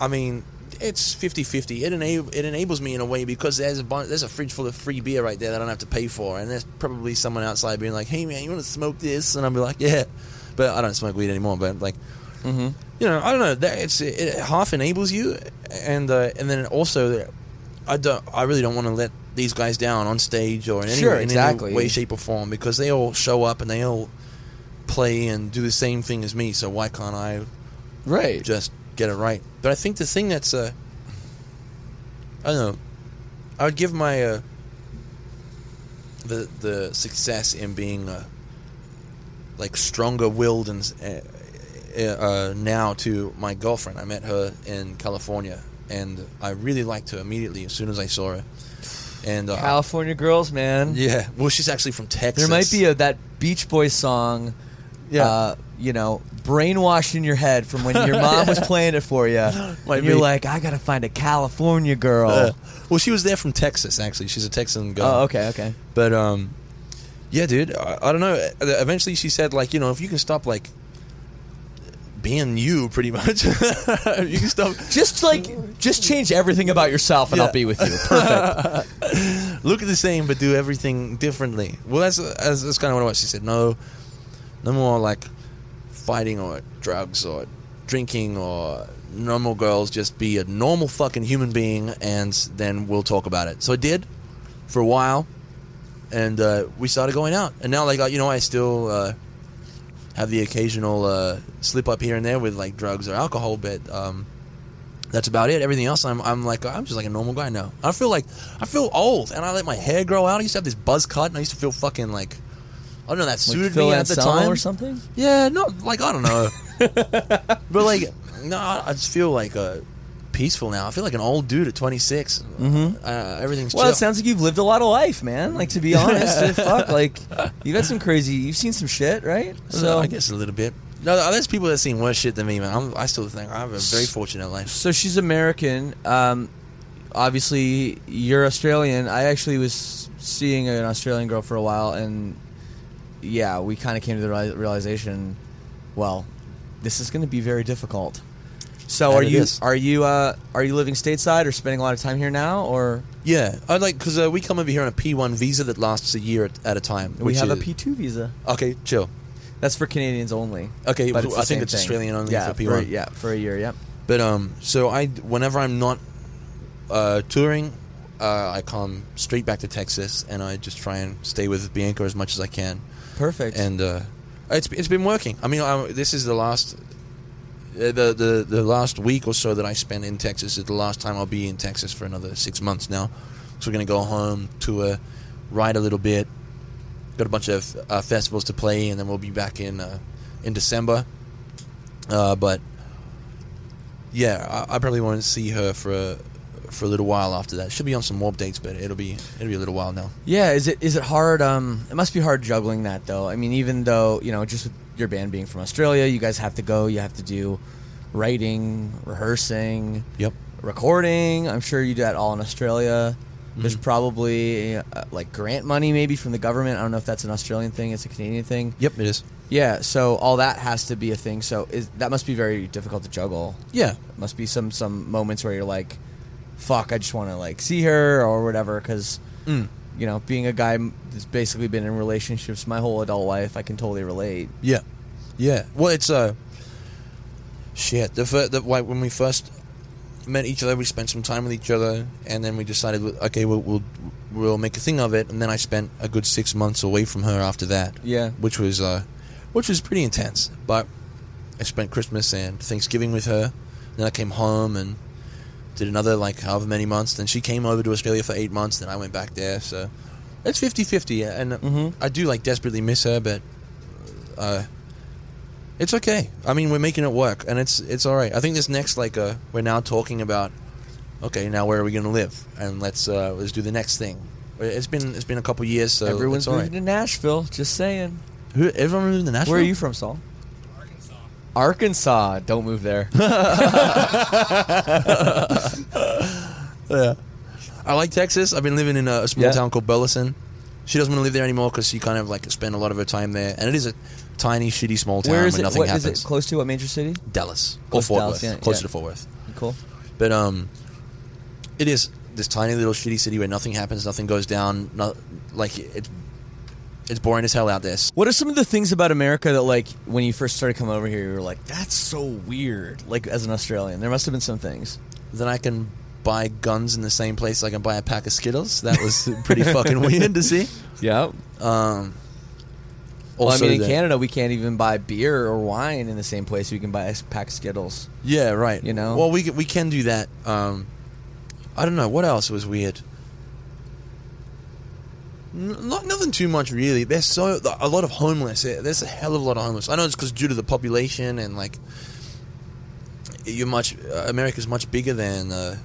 I mean, it's 50-50. It enable it enables me in a way because there's a bun- there's a fridge full of free beer right there that I don't have to pay for, and there's probably someone outside being like, "Hey man, you want to smoke this?" And I'll be like, "Yeah," but I don't smoke weed anymore. But like, Mm-hmm. you know, I don't know. That it's it half enables you, and uh, and then also, I don't. I really don't want to let these guys down on stage or in any, Sure, in exactly. any way, shape, or form because they all show up and they all play and do the same thing as me. So why can't I Right. just get it right? But I think the thing that's uh, I don't know. I would give my uh, the the success in being uh, like stronger willed and uh, uh, now to my girlfriend. I met her in California, and I really liked her immediately as soon as I saw her. And uh, California girls, man. yeah, well, she's actually from Texas. There might be a, that Beach Boys song. Yeah. You know, brainwashed in your head from when your mom was [laughs] playing it for you. Might and you're be. like, I gotta find a California girl. Uh, well, she was there from Texas. Actually, she's a Texan girl. oh, okay, okay. But um, yeah, dude. I, I don't know. Eventually, she said like, you know, if you can stop like being you, pretty much, [laughs] you can stop. Just like, just change everything about yourself, and Yeah. I'll be with you. Perfect. [laughs] Look the same, but do everything differently. Well, that's that's, that's kind of what. She said, no, no more like fighting or drugs or drinking or normal girls. Just be a normal fucking human being, and then we'll talk about it. So I did for a while, and uh, we started going out. And now, like uh, you know, I still uh, have the occasional uh, slip up here and there with like drugs or alcohol, but. Um, that's about it. Everything else, I'm, I'm like, I'm just like a normal guy now. I feel like, I feel old, and I let my hair grow out. I used to have this buzz cut, and I used to feel fucking like, I don't know, that suited Phil me at the Anselmo time. or something. Yeah, no, like I don't know, [laughs] but like, no, I just feel like uh, peaceful now. I feel like an old dude at 26. Mhm. Uh, everything's Well, chill. it sounds like you've lived a lot of life, man. Like to be [laughs] honest, fuck, like you've had some crazy. You've seen some shit, right? so I guess a little bit. No, there's people that seen worse shit than me, man. I'm, I still think I have a very fortunate life. So she's American. Um, obviously, you're Australian. I actually was seeing an Australian girl for a while, and yeah, we kind of came to the realization. Well, this is going to be very difficult. So, And are you is. are you uh, are you living stateside or spending a lot of time here now, or Yeah, I like because uh, we come over here on a P1 visa that lasts a year at, at a time. we have a is- P two visa? Okay, chill. That's for Canadians only. Okay, but I think it's thing. Australian only yeah, for P1. yeah, for a year. Yep. But um, so I whenever I'm not uh, touring, uh, I come straight back to Texas, and I just try and stay with Bianca as much as I can, Perfect. and uh, it's it's been working. I mean, I, this is the last. uh, The, the the last week or so that I spent in Texas is the last time I'll be in Texas for another six months now. So we're gonna go home, tour, ride a little bit, got a bunch of uh, festivals to play, and then we'll be back in uh, in December. Uh, but yeah, I, I probably want to see her for a, for a little while after that. She'll be on some more dates, but it'll be it'll be a little while now. Yeah, is it is it hard? Um, it must be hard juggling that though. I mean, even though you know, just with your band being from Australia, you guys have to go. You have to do writing, rehearsing, Yep. recording. I'm sure you do that all in Australia. There's Mhm. probably uh, like grant money maybe from the government. I don't know if that's an Australian thing. It's a Canadian thing. Yep, it is. Yeah, so all that has to be a thing. So is that must be very difficult to juggle. Yeah, Must be some some moments where you're like, "Fuck, I just want to like see her" or whatever. Because mm. you know, being a guy that's basically been in relationships my whole adult life, I can totally relate. yeah, yeah. Well, it's uh, shit. The, fir- the like, when we first met each other, we spent some time with each other, and then we decided, okay, we'll we'll, we'll make a thing of it. And then I spent a good six months away from her after that. Yeah. which was uh, which was pretty intense. But I spent Christmas and Thanksgiving with her. Then I came home and did another like however many months. Then she came over to Australia for eight months. Then I went back there. So it's 50-50. and Mhm. I do like desperately miss her, but uh, it's okay. I mean, we're making it work, and it's it's all right. I think this next like uh, we're now talking about. Okay, now where are we going to live? And let's uh, let's do the next thing. It's been it's been a couple years, so Everyone's it's all moving right. to Nashville. Just saying. Who, everyone moving to Nashville. Where are you from, Saul? Arkansas. Don't move there. [laughs] Yeah. I like Texas. I've been living in a, a small Yeah. town called Burleson. She doesn't want to live there anymore because she kind of like spent a lot of her time there, and it is a tiny, shitty, small town Where is where it? nothing What, is happens. it close to? What major city? Dallas or Close to Fort Dallas, Worth, yeah, closer yeah. to Fort Worth. Cool. But um, it is this tiny little shitty city where nothing happens, nothing goes down. Not like it's it's boring as hell out there. What are some of the things about America that, like, when you first started coming over here, you were like, "That's so weird." Like, as an Australian, there must have been some things. Then I can buy guns in the same place I can buy a pack of Skittles. That was pretty fucking weird to see. [laughs] Yeah. Um, Well, I mean, in Canada, we can't even buy beer or wine in the same place we can buy a pack of Skittles. Yeah, right. You know? Well, we can- we can do that. Um, I don't know what else was weird. Not nothing too much really. There's so a lot of homeless. There's a hell of a lot of homeless. I know it's because due to the population and like you're much uh, America's much bigger than uh,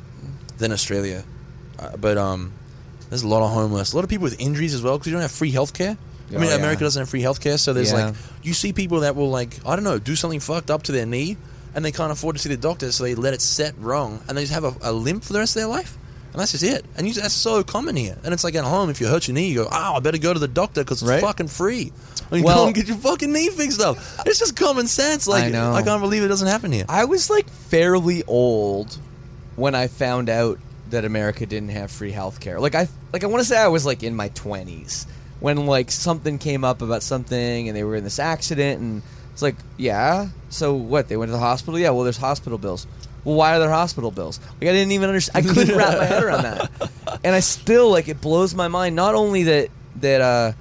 than Australia, uh, but um, there's a lot of homeless. A lot of people with injuries as well because you don't have free healthcare. I Oh, mean, yeah. America doesn't have free healthcare, so there's Yeah. like you see people that will like I don't know do something fucked up to their knee, and they can't afford to see the doctor, so they let it set wrong, and they just have a, a limp for the rest of their life, and that's just it. And you, that's so common here. And it's like at home, if you hurt your knee, you go, "Oh, I better go to the doctor because it's Right. fucking free." And you Well- go and get your fucking knee fixed up. It's just common sense. Like I know. I can't believe it doesn't happen here. I was like fairly old when I found out that America didn't have free health care. Like I like I want to say I was like in my 20s when like something came up about something and they were in this accident and it's like, yeah, so what? They went to the hospital? Yeah, well there's hospital bills. Well, why are there hospital bills? Like I didn't even understand. I couldn't wrap my head around that. [laughs] And I still like it blows my mind not only that that uh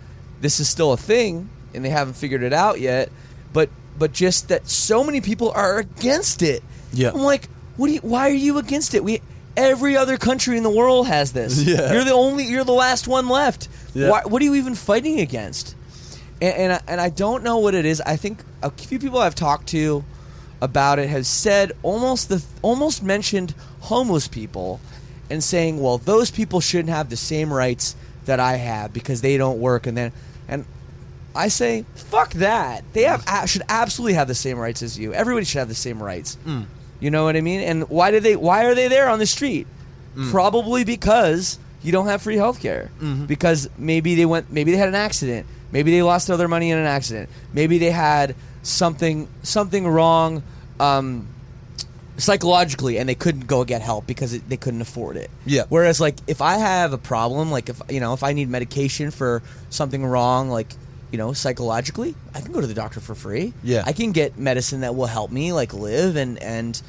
this is still a thing and they haven't figured it out yet, but but just that so many people are against it. Yeah. I'm like, what do you, why are you against it? We every other country in the world has this. [laughs] Yeah. You're the only you're the last one left. Yeah. Why, what are you even fighting against? And and I, and I don't know what it is. I think a few people I've talked to about it has said almost the almost mentioned homeless people and saying, well, those people shouldn't have the same rights that I have because they don't work and then and I say, fuck that. They have should absolutely have the same rights as you. Everybody should have the same rights. Mm. You know what I mean? And why do they? Why are they there on the street? Mm. Probably because you don't have free health care. Mm-hmm. Because maybe they went. Maybe they had an accident. Maybe they lost all their money in an accident. Maybe they had something something wrong. Um, psychologically and they couldn't go get help because it, they couldn't afford it. Yeah. Whereas like if I have a problem, like if you know if I need medication for something wrong, like you know psychologically, I can go to the doctor for free. Yeah. I can get medicine that will help me like live and and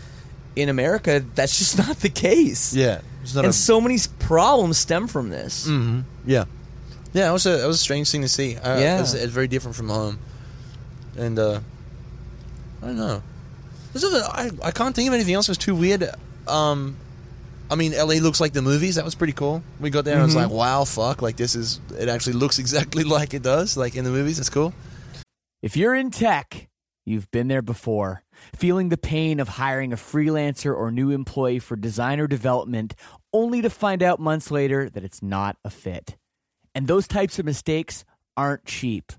in America that's just [laughs] not the case. Yeah. And a- so many problems stem from this. Mm-hmm. Yeah, yeah. It was a it was a strange thing to see. Uh, Yeah. it's, it's very different from home, and uh, I don't know. There's other, I I can't think of anything else. that was too weird. Um, I mean, LA looks like the movies. That was pretty cool. We got there and Mm-hmm. it was like, wow, fuck! Like this is it actually looks [laughs] exactly like it does, like in the movies. It's cool. If you're in tech, you've been there before. Feeling the pain of hiring a freelancer or new employee for designer development only to find out months later that it's not a fit. And those types of mistakes aren't cheap.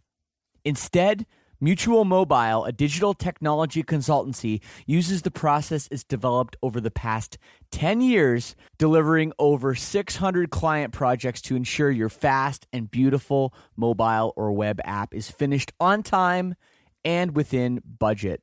Instead, Mutual Mobile, a digital technology consultancy, uses the process it's developed over the past 10 years, delivering over 600 client projects to ensure your fast and beautiful mobile or web app is finished on time and within budget.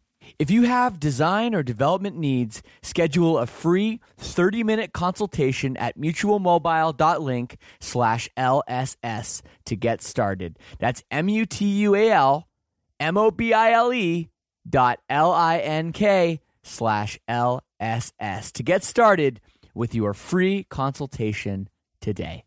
If you have design or development needs, schedule a free 30-minute consultation at mutualmobile.link slash LSS to get started. That's M-U-T-U-A-L M-O-B-I-L-E dot L-I-N-K slash LSS to get started with your free consultation today.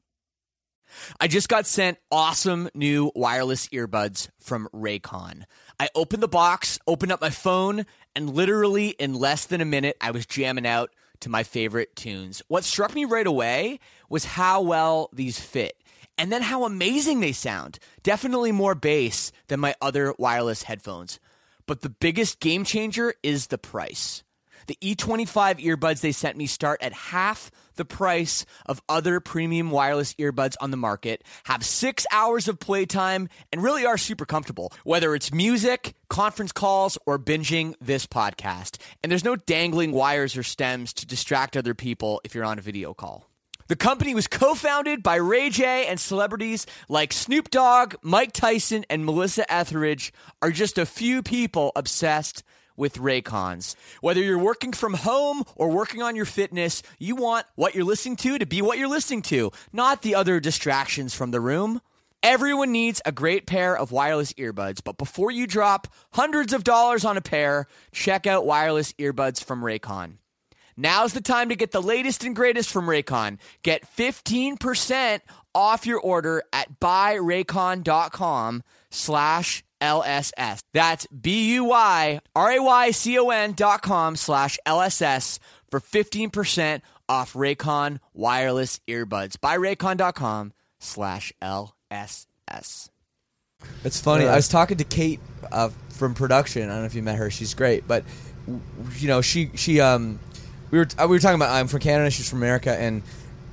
I just got sent awesome new wireless earbuds from Raycon. I opened the box, opened up my phone, and literally in less than a minute, I was jamming out to my favorite tunes. What struck me right away was how well these fit. And then how amazing they sound. Definitely more bass than my other wireless headphones. But the biggest game changer is the price. The E25 earbuds they sent me start at half the price of other premium wireless earbuds on the market, have six hours of playtime, and really are super comfortable, whether it's music, conference calls, or binging this podcast. And there's no dangling wires or stems to distract other people if you're on a video call. The company was co founded by Ray J, and celebrities like Snoop Dogg, Mike Tyson, and Melissa Etheridge are just a few people obsessed with Raycons. Whether you're working from home or working on your fitness, you want what you're listening to to be what you're listening to, not the other distractions from the room. Everyone needs a great pair of wireless earbuds, but before you drop hundreds of dollars on a pair, check out wireless earbuds from Raycon. Now's the time to get the latest and greatest from Raycon. Get 15% off your order at buyraycon.com slash LSS. That's B-U-Y-R-A-Y-C-O-N dot com slash LSS for 15% off Raycon wireless earbuds. Buyraycon.com slash LSS. It's funny. I was talking to Kate uh, from production. I don't know if you met her. She's great, but you know, she she um we were uh, we were talking about I'm from Canada. She's from America, and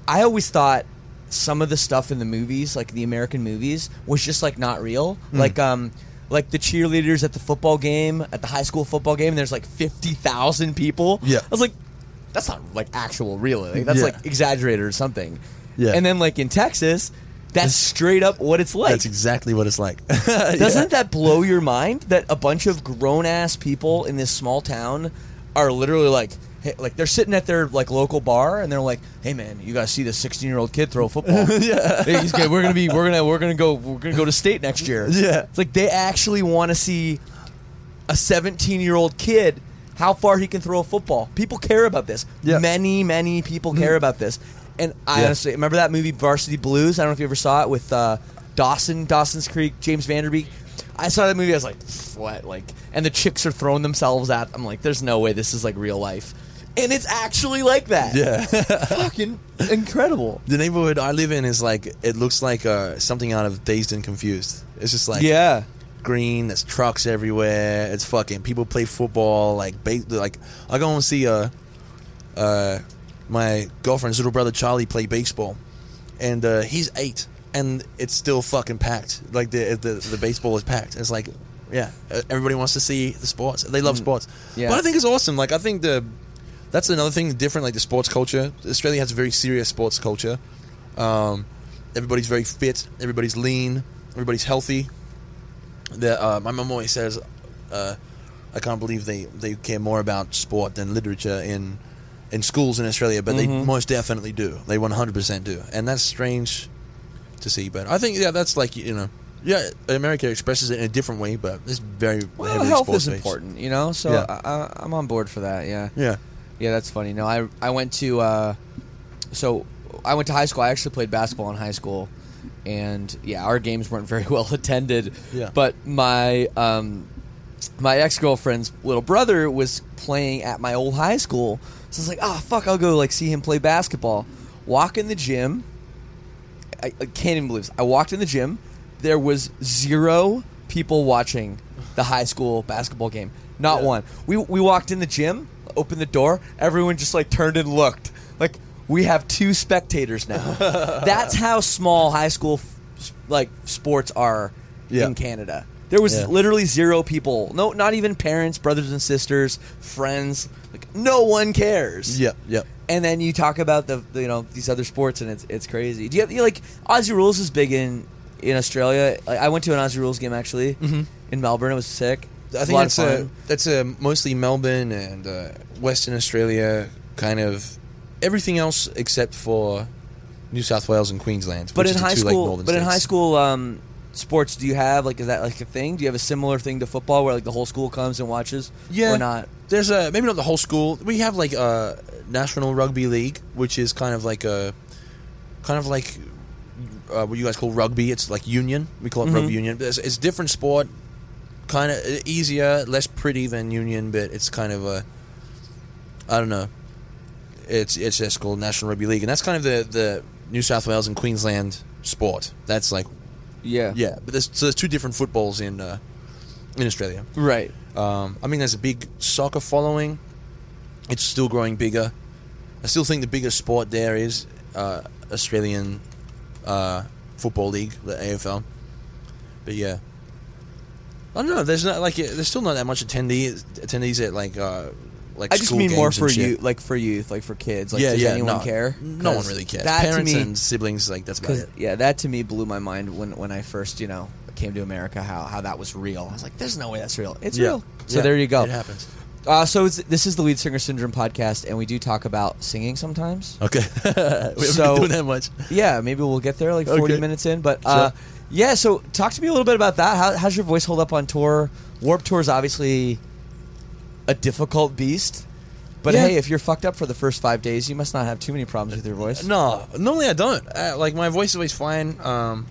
I always thought some of the stuff in the movies, like the American movies, was just like not real. Like um like the cheerleaders at the football game, at the high school football game. There's like fifty thousand people. Yeah. I was like, that's not like actual real. Like, that's Yeah. like exaggerated or something. Yeah. And then like in Texas. That's straight up what it's like. That's exactly what it's like. [laughs] Doesn't that blow your mind that a bunch of grown ass people in this small town are literally like, hey, like they're sitting at their like local bar and they're like, "Hey man, you guys see this 16 year old kid throw a football? [laughs] yeah, hey, he's good. we're gonna be, we're gonna, we're gonna go, we're gonna go to state next year. [laughs] Yeah. it's like they actually want to see a 17 year old kid how far he can throw a football. People care about this. Yeah. Many, many people care about this. And I Yeah. honestly remember that movie Varsity Blues. I don't know if you ever saw it with uh, Dawson, Dawson's Creek, James Van Der Beek. I saw that movie. I was like, what? Like, and the chicks are throwing themselves at. I'm like, there's no way this is like real life, and it's actually like that. yeah. [laughs] fucking incredible. the neighborhood I live in is like it looks like uh, something out of Dazed and Confused. It's just like yeah, green. There's trucks everywhere. It's fucking people play football. Like ba- like I go and see uh uh my girlfriend's little brother Charlie play baseball, and uh, he's eight, and it's still fucking packed. Like the the the baseball is packed. It's like yeah, everybody wants to see the sports. They love sports. Yeah. but I think it's awesome. Like I think the that's another thing different. Like the sports culture. Australia has a very serious sports culture. Um, everybody's very fit. Everybody's lean. Everybody's healthy. The, uh, my mom always says, uh, "I can't believe they, they care more about sport than literature in in schools in Australia, but they most definitely do. They one hundred percent do, and that's strange to see. But I think yeah, that's like you know, yeah, America expresses it in a different way, but it's very well, heavily health sports is based. important, you know. So Yeah. I, I, I'm on board for that. Yeah, Yeah, yeah, that's funny. No, I I went to uh, so I went to high school. I actually played basketball in high school, and yeah, our games weren't very [laughs] well attended. Yeah. but my um, my ex girlfriend's little brother was playing at my old high school, so I was like, oh fuck, I'll go like see him play basketball. Walk in the gym. I, I can't even believe this. I walked in the gym. There was zero people watching the high school basketball game. Not Yeah. one. We we walked in the gym, opened the door. Everyone just like turned and looked. Like we have two spectators now. [laughs] That's how small high school f- like sports are Yeah. in Canada. There was Yeah. literally zero people. No, not even parents, brothers and sisters, friends. Like no one cares. Yep, yep. And then you talk about the, the, you know these other sports and it's it's crazy. Do you have you like Aussie Rules is big in in Australia? Like, I went to an Aussie Rules game actually mm-hmm. in Melbourne. It was sick. I think that's a, that's a mostly Melbourne and uh, Western Australia kind of everything else except for New South Wales and Queensland. but in high two, like, school, northern but in high school um, sports, do you have like is that like a thing? Do you have a similar thing to football where like the whole school comes and watches? Yeah. or not? There's a maybe not the whole school. We have like a national rugby league, which is kind of like a kind of like uh, what you guys call rugby. It's like union. We call it Mm-hmm. rugby union. But it's, it's different sport, kind of easier, less pretty than union, but it's kind of a, I don't know. It's it's just called National Rugby League, and that's kind of the the New South Wales and Queensland sport. That's like Yeah. yeah, but there's so there's two different footballs in uh, in Australia. Right. Um, I mean, there's a big soccer following. It's still growing bigger. I still think the biggest sport there is uh, Australian uh, Football League, the AFL. But yeah, I don't know. There's not like there's still not that much attendees attendees at like uh, like I just mean more for you, like for youth, like for kids. Like, yeah, does yeah. anyone no, care? No one really cares. That Parents to me, and siblings, like that's about it. yeah, that to me blew my mind when when I first you know came to America. How how that was real. I was like, there's no way that's real. It's Yeah. real. So Yeah, there you go. It happens. Uh, so it's, this is the Lead Singer Syndrome podcast, and we do talk about singing sometimes. Okay, [laughs] we haven't So- been doing that much. Yeah, maybe we'll get there like 40 Okay. minutes in. But uh, Sure. Yeah, so talk to me a little bit about that. How, how's your voice hold up on tour? Warped Tour is obviously a difficult beast. But Yeah. hey, if you're fucked up for the first five days, you must not have too many problems with your voice. No, normally I don't. Uh, like my voice is always fine. Um,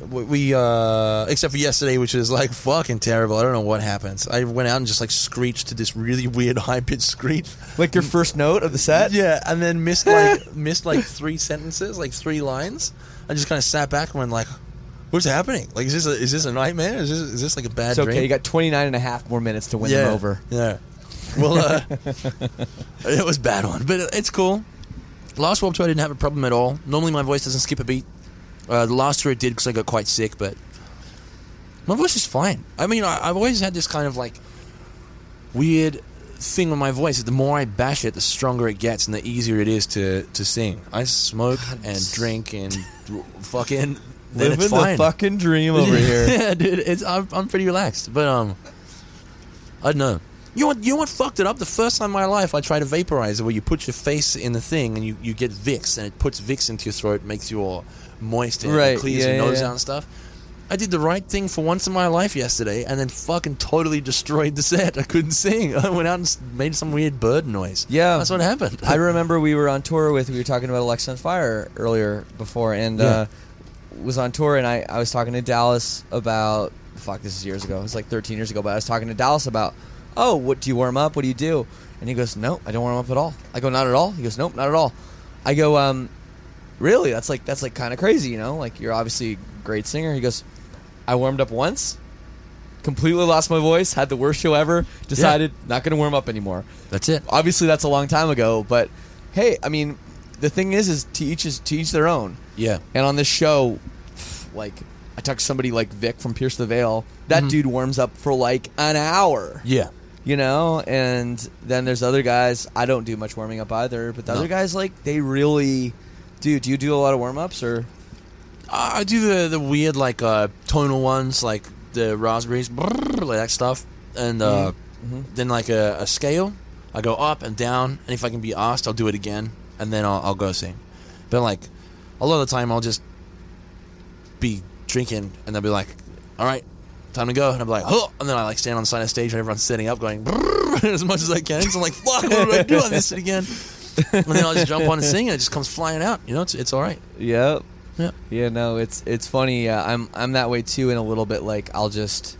we, we uh, except for yesterday, which was like fucking terrible. I don't know what happens. I went out and just like screeched to this really weird [laughs] high pitched screech. Like your first note of the set? Yeah, and then missed like [laughs] missed like three sentences, like three lines. I just kind of sat back and went like, "What's happening? Like, is this a, is this a nightmare? Is this is this like a bad It's okay. dream?" You got 29 and a half more minutes to win yeah, them over. Yeah. Well, uh, [laughs] it was a bad one, but it's cool. Last Warped Tour, I didn't have a problem at all. Normally, my voice doesn't skip a beat. Uh, the last tour it did because I got quite sick, but my voice is fine. I mean, I, I've always had this kind of like weird thing with my voice. The more I bash it, the stronger it gets, and the easier it is to to sing. I smoke and drink and fucking. [laughs] Living it's fine. the fucking dream over [laughs] here. yeah, dude, it's I'm, I'm pretty relaxed, but um, I don't know. You know what? You know what fucked it up? The first time in my life, I tried a vaporizer where you put your face in the thing and you, you get Vicks, and it puts Vicks into your throat, makes you all moist and, Right, yeah, your nose yeah. out and stuff. I did the right thing for once in my life yesterday, and then fucking totally destroyed the set. I couldn't sing. [laughs] I went out and made some weird bird noise. Yeah. that's what happened. I [laughs] remember we were on tour with, we were talking about Alexisonfire earlier before, and Yeah. uh, was on tour, and I, I was talking to Dallas about, fuck, this is years ago. It was like 13 years ago, but I was talking to Dallas about, oh, what do you warm up? What do you do? And he goes, no, I don't warm up at all. I go, not at all? He goes, nope, not at all. I go, um, really? That's like, that's like kind of crazy, you know? Like, you're obviously a great singer. He goes, I warmed up once, completely lost my voice, had the worst show ever, decided not going to warm up anymore that's it. obviously that's a long time ago but hey i mean the thing is is to each is to each their own Yeah, and on this show like i talked to somebody like vic from pierce the veil that Mm-hmm. dude warms up for like an hour yeah. you know and then there's other guys i don't do much warming up either but the No. other guys like they really do do you do a lot of warm-ups or Uh, I do the the weird like uh, tonal ones, like the raspberries, brrr, like that stuff, and uh, then like a, a scale. I go up and down, and if I can be asked, I'll do it again, and then I'll, I'll go sing. But like a lot of the time, I'll just be drinking, and they'll be like, "All right, time to go," and I'll be like, "Oh," and then I like stand on the side of the stage, and everyone's setting up, going brrr, [laughs] as much as I can. So I'm like, "Fuck, what do I do? I miss it again." And then I'll just jump on and sing, and it just comes flying out. You know, it's it's all right. Yep. Yeah. Yeah, no, it's it's funny. Uh, I'm I'm that way too, in a little bit. Like I'll just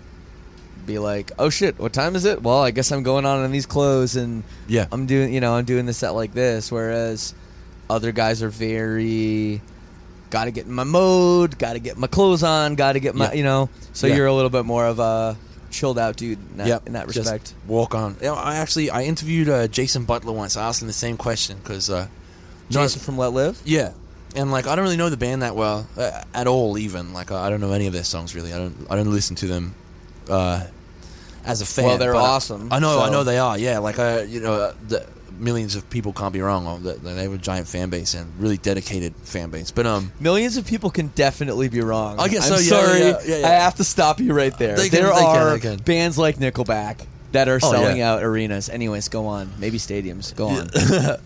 be like, "Oh shit, what time is it?" Well, I guess I'm going on in these clothes, and Yeah. I'm doing you know I'm doing the set like this. Whereas other guys are very got to get in my mode, got to get my clothes on, got to get my Yeah. you know. So Yeah. you're a little bit more of a chilled out dude in that, Yep, in that just respect. walk on. You know, I actually I interviewed uh, Jason Butler once. I asked him the same question because uh, Jason from Letlive. yeah, and like I don't really know the band that well uh, at all. Even like I don't know any of their songs really. I don't I don't listen to them uh, as a fan. Well, they're but I- awesome, I, know I know they are. Yeah, like uh, you know uh, the millions of people can't be wrong. They they have a giant fan base and really dedicated fan base. But um, Millions of people can definitely be wrong. I guess I'm so, yeah, sorry. yeah, yeah. I have to stop you right there. They can- there they can, are they can. bands like Nickelback that are Oh, selling out arenas. Anyways, go on. Maybe stadiums. Go on.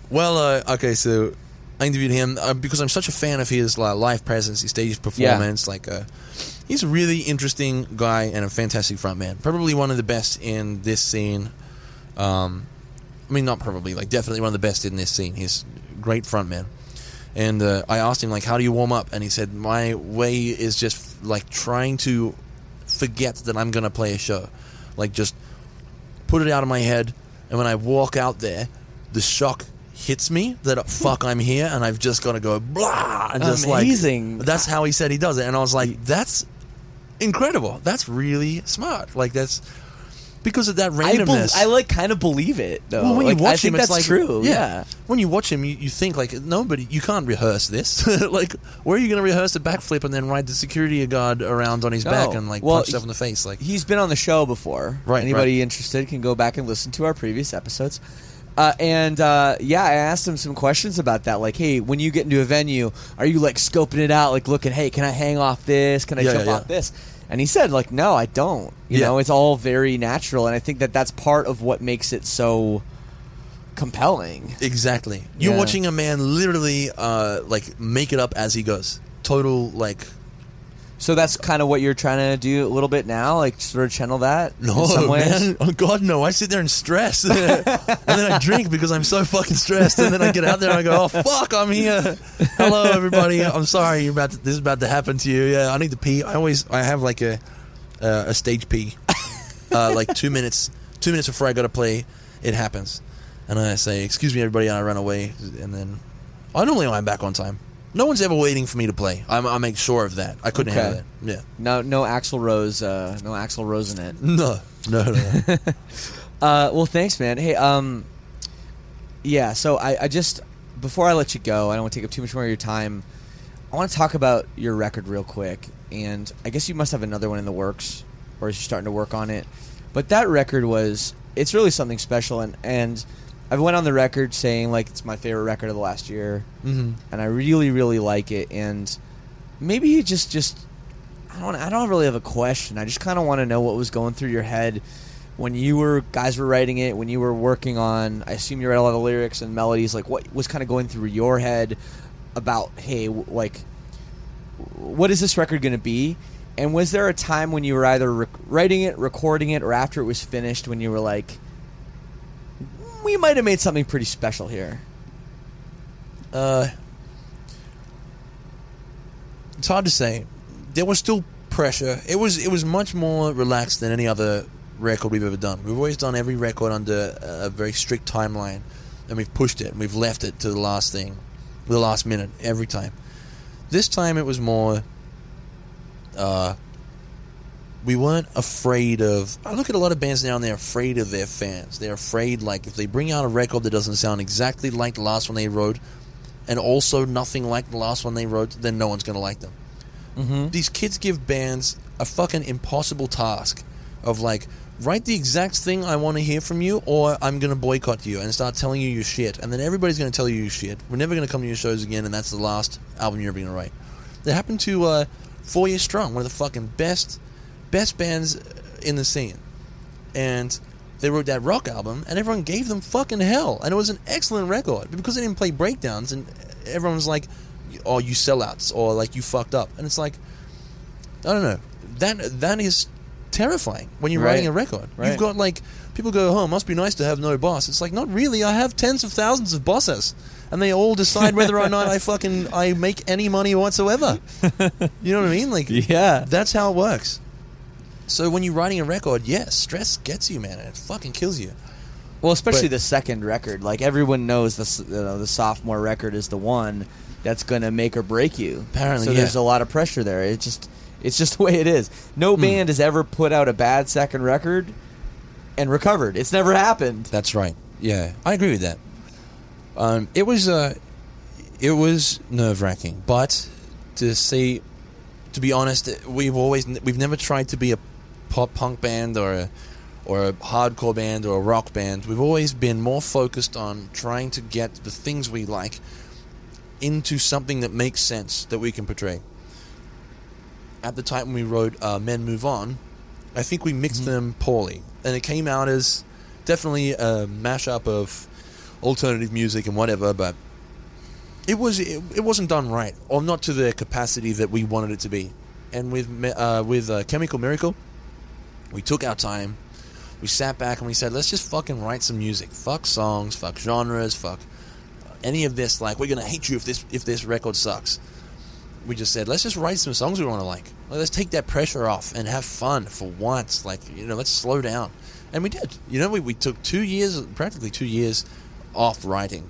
[laughs] Well, uh, okay, so I interviewed him uh, because I'm such a fan of his uh, live presence, his stage performance. Like, uh, he's a really interesting guy and a fantastic frontman. Probably one of the best in this scene. Um, I mean, not probably, like definitely one of the best in this scene. He's great frontman, And uh, I asked him like, "How do you warm up?" And he said, "My way is just like trying to forget that I'm gonna play a show, like just put it out of my head, and when I walk out there, the shock hits me that fuck I'm here, and I've just got to go blah, and just Amazing. like that's how he said he does it, and I was like, that's incredible. That's really smart. Like that's because of that I, bel randomness. I like kind of believe it though. Well, when Like, you watch I think him, that's it's like true. Yeah. When you watch him, you, you think like nobody. You can't rehearse this. [laughs] like, where are you going to rehearse a backflip and then ride the security guard around on his No. back and like Well, punch yourself in the face? Like, He's been on the show before. Right, Anybody interested can go back and listen to our previous episodes. Uh, and uh, yeah, I asked him some questions about that. Like, hey, when you get into a venue, are you like scoping it out, like looking, hey, can I hang off this? Can I Yeah, jump yeah, off yeah. this? And he said, like, no, I don't. You Yeah. know, it's all very natural, and I think that that's part of what makes it so compelling. exactly. You're Yeah. watching a man literally uh, like make it up as he goes. Total like So that's kind of what you're trying to do a little bit now, like sort of channel that No, in some ways. man. Oh God, no! I sit there and stress, [laughs] and then I drink because I'm so fucking stressed, and then I get out there and I go, "Oh fuck, I'm here! Hello, everybody. I'm sorry you're about to, this is about to happen to you. Yeah, I need to pee. I always I have like a uh, a stage pee, [laughs] uh, like two minutes two minutes before I go to play. It happens, and I say, "Excuse me, everybody," and I run away, and then I normally I'm back on time. No one's ever waiting for me to play. I'm, I make sure of that. I couldn't Okay. handle that. Yeah. No, no Axl Rose, uh, no Axl Rose in it. No. No. No. no. [laughs] Uh, well, thanks, man. Hey, um, yeah. So I, I just before I let you go, I don't want to take up too much more of your time. I want to talk about your record real quick, and I guess you must have another one in the works, or is you starting to work on it? But that record was it's really something special, and and I went on the record saying like it's my favorite record of the last year, Mhm. and I really really like it, and maybe you just just I don't I don't really have a question. I just kind of want to know what was going through your head when you were guys were writing it, when you were working on. I assume you read a lot of lyrics and melodies. Like what was kind of going through your head about hey, w- like what is this record going to be? And was there a time when you were either rec- writing it, recording it, or after it was finished when you were like, we might have made something pretty special here? Uh, it's hard to say. There was still pressure. It was it was much more relaxed than any other record we've ever done. We've always done every record under a very strict timeline, and we've pushed it and we've left it to the last thing, the last minute every time. This time it was more. Uh, we weren't afraid of. I look at a lot of bands now and they're afraid of their fans. They're afraid, like, if they bring out a record that doesn't sound exactly like the last one they wrote, and also nothing like the last one they wrote, then no one's going to like them. Mm-hmm. These kids give bands a fucking impossible task of, like, write the exact thing I want to hear from you, or I'm going to boycott you and start telling you your shit. And then everybody's going to tell you your shit. We're never going to come to your shows again, and that's the last album you're ever going to write. That happened to uh, Four Years Strong, one of the fucking best, best bands in the scene. And they wrote that rock album, and everyone gave them fucking hell. And it was an excellent record. Because they didn't play breakdowns, and everyone was like, oh, you sellouts, or like, you fucked up. And it's like, I don't know. That That is terrifying when you're Right. writing a record. Right. You've got like, people go, oh, it must be nice to have no boss. It's like, not really. I have tens of thousands of bosses. And they all decide whether or not I fucking I make any money whatsoever. [laughs] You know what I mean? Like, Yeah. that's how it works. So when you're writing a record, yes, stress gets you, man, and it fucking kills you. Well, especially But- the second record. Like everyone knows the you know, the sophomore record is the one that's going to make or break you. Apparently, so yeah. there's a lot of pressure there. It just it's just [laughs] the way it is. No Hmm. band has ever put out a bad second record and recovered. It's never happened. That's right. Yeah, I agree with that. Um, it was uh, it was nerve wracking, but to see, to be honest, we've always we've never tried to be a pop punk band or a or a hardcore band or a rock band. We've always been more focused on trying to get the things we like into something that makes sense that we can portray. At the time when we wrote uh, "Mend, Move On," I think we mixed them poorly, and it came out as definitely a mashup of alternative music and whatever, but it was it, it wasn't done right, or not to the capacity that we wanted it to be. And with uh, with uh, Chemical Miracle, we took our time, we sat back and we said, let's just fucking write some music. Fuck songs, fuck genres, fuck uh, any of this like we're gonna hate you if this if this record sucks. We just said let's just write some songs we want to like. Like, Let's take that pressure off and have fun for once. Like you know, let's slow down, and we did. You know, we we took two years, practically two years, off writing.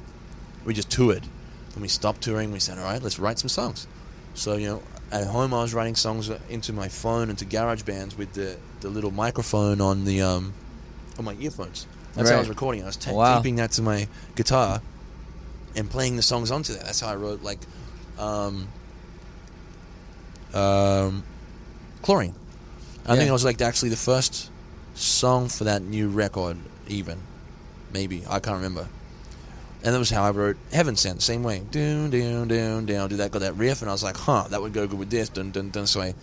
We just toured. When we stopped touring, we said, all right, let's write some songs. So you know, at home I was writing songs into my phone into garage bands with the, the little microphone on the um on my earphones. That's how I was recording. I was ta- Wow. taping that to my guitar and playing the songs onto that. That's how I wrote like um um chlorine. I think Yeah. it was like actually the first song for that new record even. Maybe. I can't remember. And that was how I wrote Heaven Sent, the same way. Doon, doon, doon, down, do that, got that riff, and I was like, huh, that would go good with this, dun, dun, dun. So I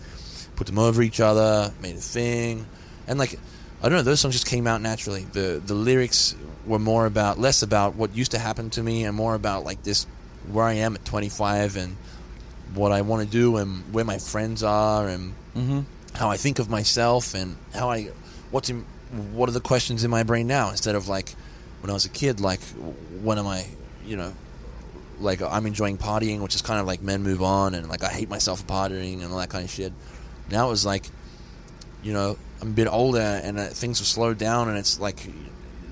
put them over each other, made a thing. And like, I don't know, those songs just came out naturally. The the lyrics were more about, less about what used to happen to me, and more about like this, where I am at 25 and what I want to do and where my friends are and Mm-hmm. how I think of myself and how I what's in what are the questions in my brain now instead of like when I was a kid like when am I you know like I'm enjoying partying which is kind of like Mend, Move On and like I hate myself for partying and all that kind of shit. Now it was like you know I'm a bit older and uh, things have slowed down and it's like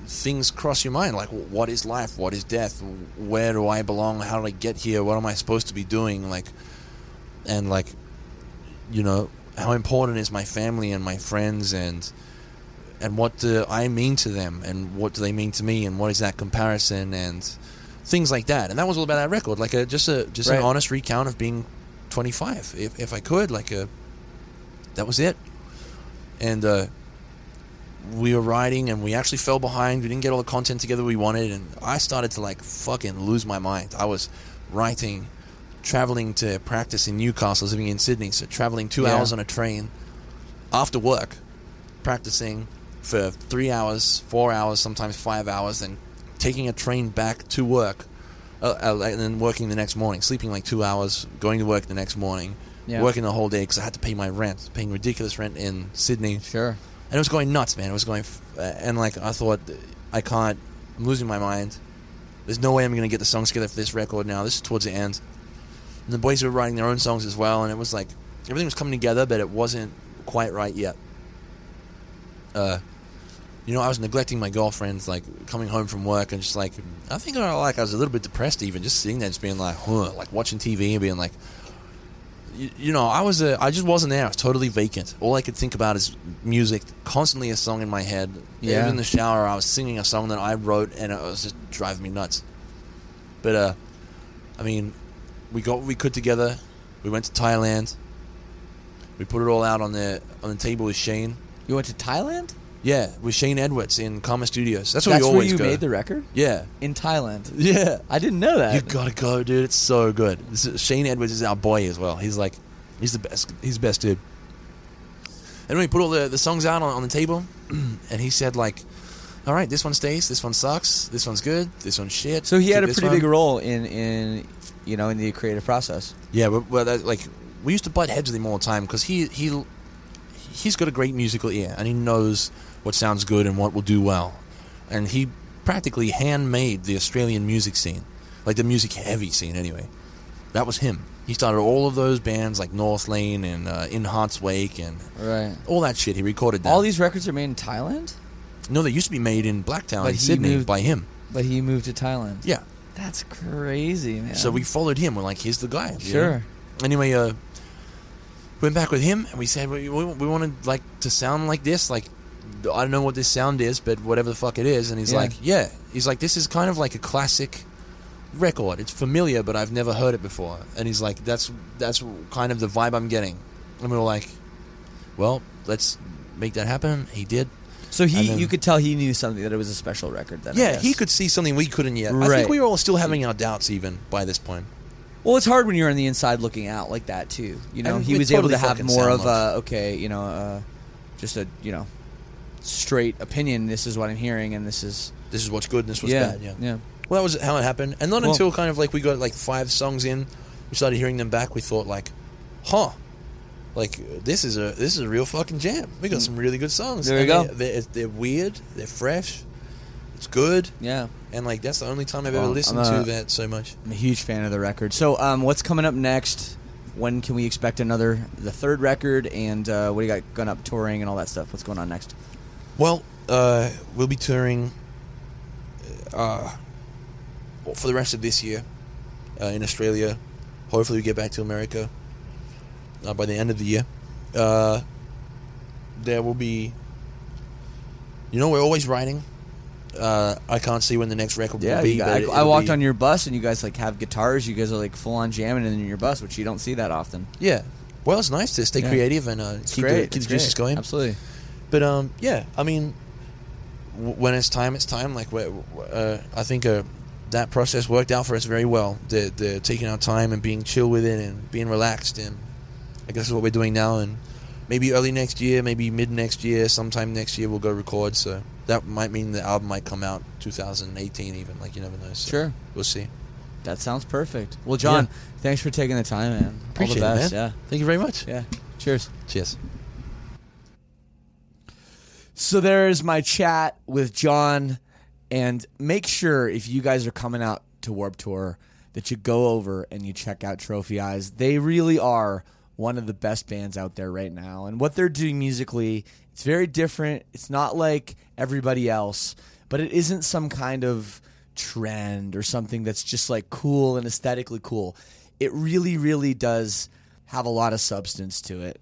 things cross your mind like what is life? What is death? Where do I belong? How did I get here? What am I supposed to be doing? Like and like you know how important is my family and my friends and and what do I mean to them and what do they mean to me and what is that comparison and things like that and that was all about that record like a just a just Right. an honest recount of being 25 if, if I could like a that was it and uh we were writing and we actually fell behind we didn't get all the content together we wanted and I started to like fucking lose my mind I was writing traveling to practice in Newcastle, living in Sydney, so traveling two Yeah. hours on a train after work, practicing for three hours, four hours, sometimes five hours, then taking a train back to work, uh, uh, and then working the next morning, sleeping like two hours, going to work the next morning, Yeah. working the whole day because I had to pay my rent, paying ridiculous rent in Sydney, Sure. and it was going nuts, man. It was going, f- uh, and like I thought, I can't. I'm losing my mind. There's no way I'm going to get the songs together for this record now. This is towards the end. And the boys were writing their own songs as well, and it was like everything was coming together, but it wasn't quite right yet. Uh, you know, I was neglecting my girlfriends, like coming home from work and just like, I think I like I was a little bit depressed, even just sitting there, just being like, huh, like watching TV and being like, you, you know, I was a, I just wasn't there. I was totally vacant. All I could think about is music, constantly a song in my head. Yeah. Even in the shower, I was singing a song that I wrote, and it was just driving me nuts. But uh, I mean, we got what we could together. We went to Thailand. We put it all out on the on the table with Shane. You went to Thailand? Yeah, with Shane Edwards in Karma Studios. That's where That's we where always you go. made the record? yeah, In Thailand. yeah. I didn't know that. You gotta go, dude. It's so good. This is- Shane Edwards is our boy as well. He's like, he's the best. He's the best dude. And we put all the, the songs out on, on the table, [clears throat] and he said like, "All right, this one stays. This one sucks. This one's good. This one's shit." so he had a this pretty one." big role in, in you know in the creative process. Yeah, but well, that, like we used to butt heads with him all the time because he he he's got a great musical ear and he knows what sounds good and what will do well, and he practically handmade the Australian music scene, like the music heavy scene anyway. That was him. He started all of those bands like North Lane and uh, In Heart's Wake and Right. all that shit. He recorded that. All these records are made in Thailand, no, they used to be made in Blacktown But in Sydney moved- by him. but he moved to Thailand. Yeah. That's crazy, man. So we followed him. We're like, here's the guy. you Sure. know? Anyway, uh, went back with him and we said we, we, we wanted like to sound like this. Like I don't know what this sound is, but whatever the fuck it is. And he's Yeah. like, yeah. He's like, this is kind of like a classic record. It's familiar, but I've never heard it before. And he's like, that's that's kind of the vibe I'm getting. And we were like, well, let's make that happen. He did. So he, then- you could tell he knew something that it was a special record. Then Yeah, he could see something we couldn't yet. I think we were all still having our doubts even by this point. Well, it's hard when you're on the inside looking out like that too. You know, And he was able to have more of a okay, you know, uh, just a you know, straight opinion. This is what I'm hearing, and this is This is what's good and this was yeah, bad. Yeah. yeah. Well, that was how it happened. And not Well- until kind of like we got like five songs in, we started hearing them back. We thought like, huh, like this is a this is a real fucking jam. We got some really good songs. There you And go. They, they're, they're weird. They're fresh. It's good, Yeah. and like that's the only time I've Well, ever listened a- to that so much. I'm a huge fan of the record. So, um, what's coming up next? When can we expect another, the third record, and uh, what do you got going up touring and all that stuff? What's going on next? Well, uh, we'll be touring uh, for the rest of this year uh, in Australia. Hopefully, we get back to America uh, by the end of the year. Uh, there will be, you know, we're always writing. Uh, I can't see when the next record Yeah, will be. it- I, I walked be- on your bus, and you guys like have guitars. You guys are like full on jamming in your bus, which you don't see that often. Yeah. Well, it's nice to stay Yeah. creative and uh, keep great. the, keep the juices going. Absolutely. But um, yeah, I mean, w- when it's time, it's time. Like, uh, I think uh, that process worked out for us very well. The the taking our time and being chill with it and being relaxed, and I guess is what we're doing now. And maybe early next year, maybe mid next year, sometime next year, we'll go record. So that might mean the album might come out 2018, even. Like, you never know. So Sure. we'll see. That sounds perfect. Well, John, Yeah. thanks for taking the time, man. Appreciate all the it, best. man. Thank you very much. Yeah. Yeah. Cheers. Cheers. So there's my chat with John, and make sure if you guys are coming out to Warped Tour that you go over and you check out Trophy Eyes. They really are one of the best bands out there right now, and what they're doing musically, it's very different. It's not like everybody else, but it isn't some kind of trend or something that's just like cool and aesthetically cool. It really, really does have a lot of substance to it.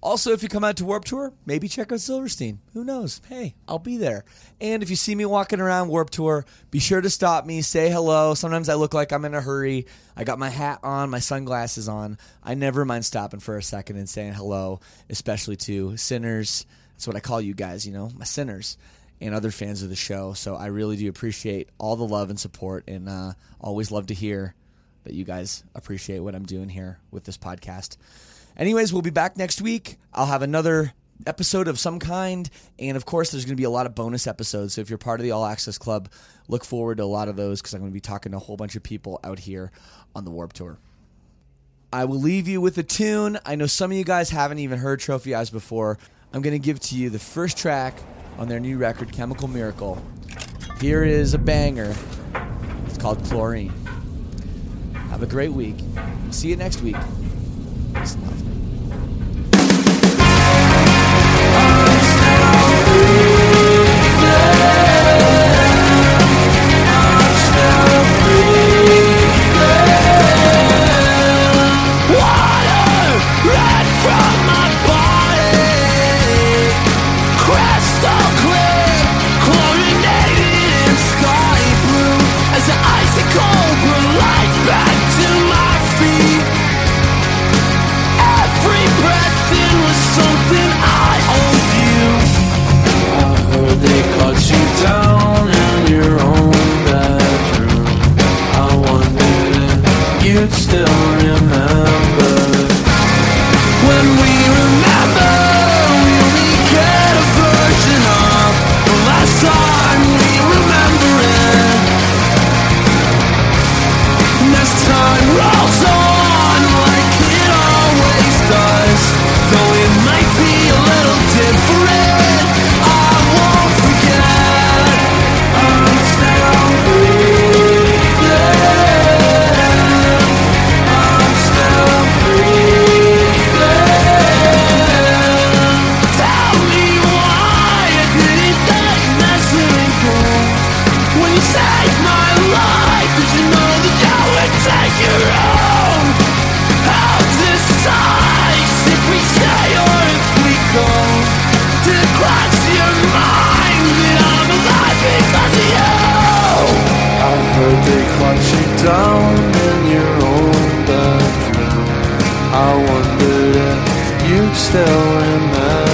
Also, if you come out to Warped Tour, maybe check out Silverstein. Who knows? Hey, I'll be there. And if you see me walking around Warped Tour, be sure to stop me, say hello. Sometimes I look like I'm in a hurry. I got my hat on, my sunglasses on. I never mind stopping for a second and saying hello, especially to sinners. That's what I call you guys, you know, my sinners and other fans of the show. So I really do appreciate all the love and support and uh, always love to hear that you guys appreciate what I'm doing here with this podcast. Anyways, we'll be back next week. I'll have another episode of some kind. And of course, there's going to be a lot of bonus episodes. So if you're part of the All Access Club, look forward to a lot of those because I'm going to be talking to a whole bunch of people out here on the Warped Tour. I will leave you with a tune. I know some of you guys haven't even heard Trophy Eyes before. I'm going to give to you the first track on their new record, Chemical Miracle. Here is a banger. It's called Chlorine. Have a great week. See you next week. Peace and I wondered if you'd still remember.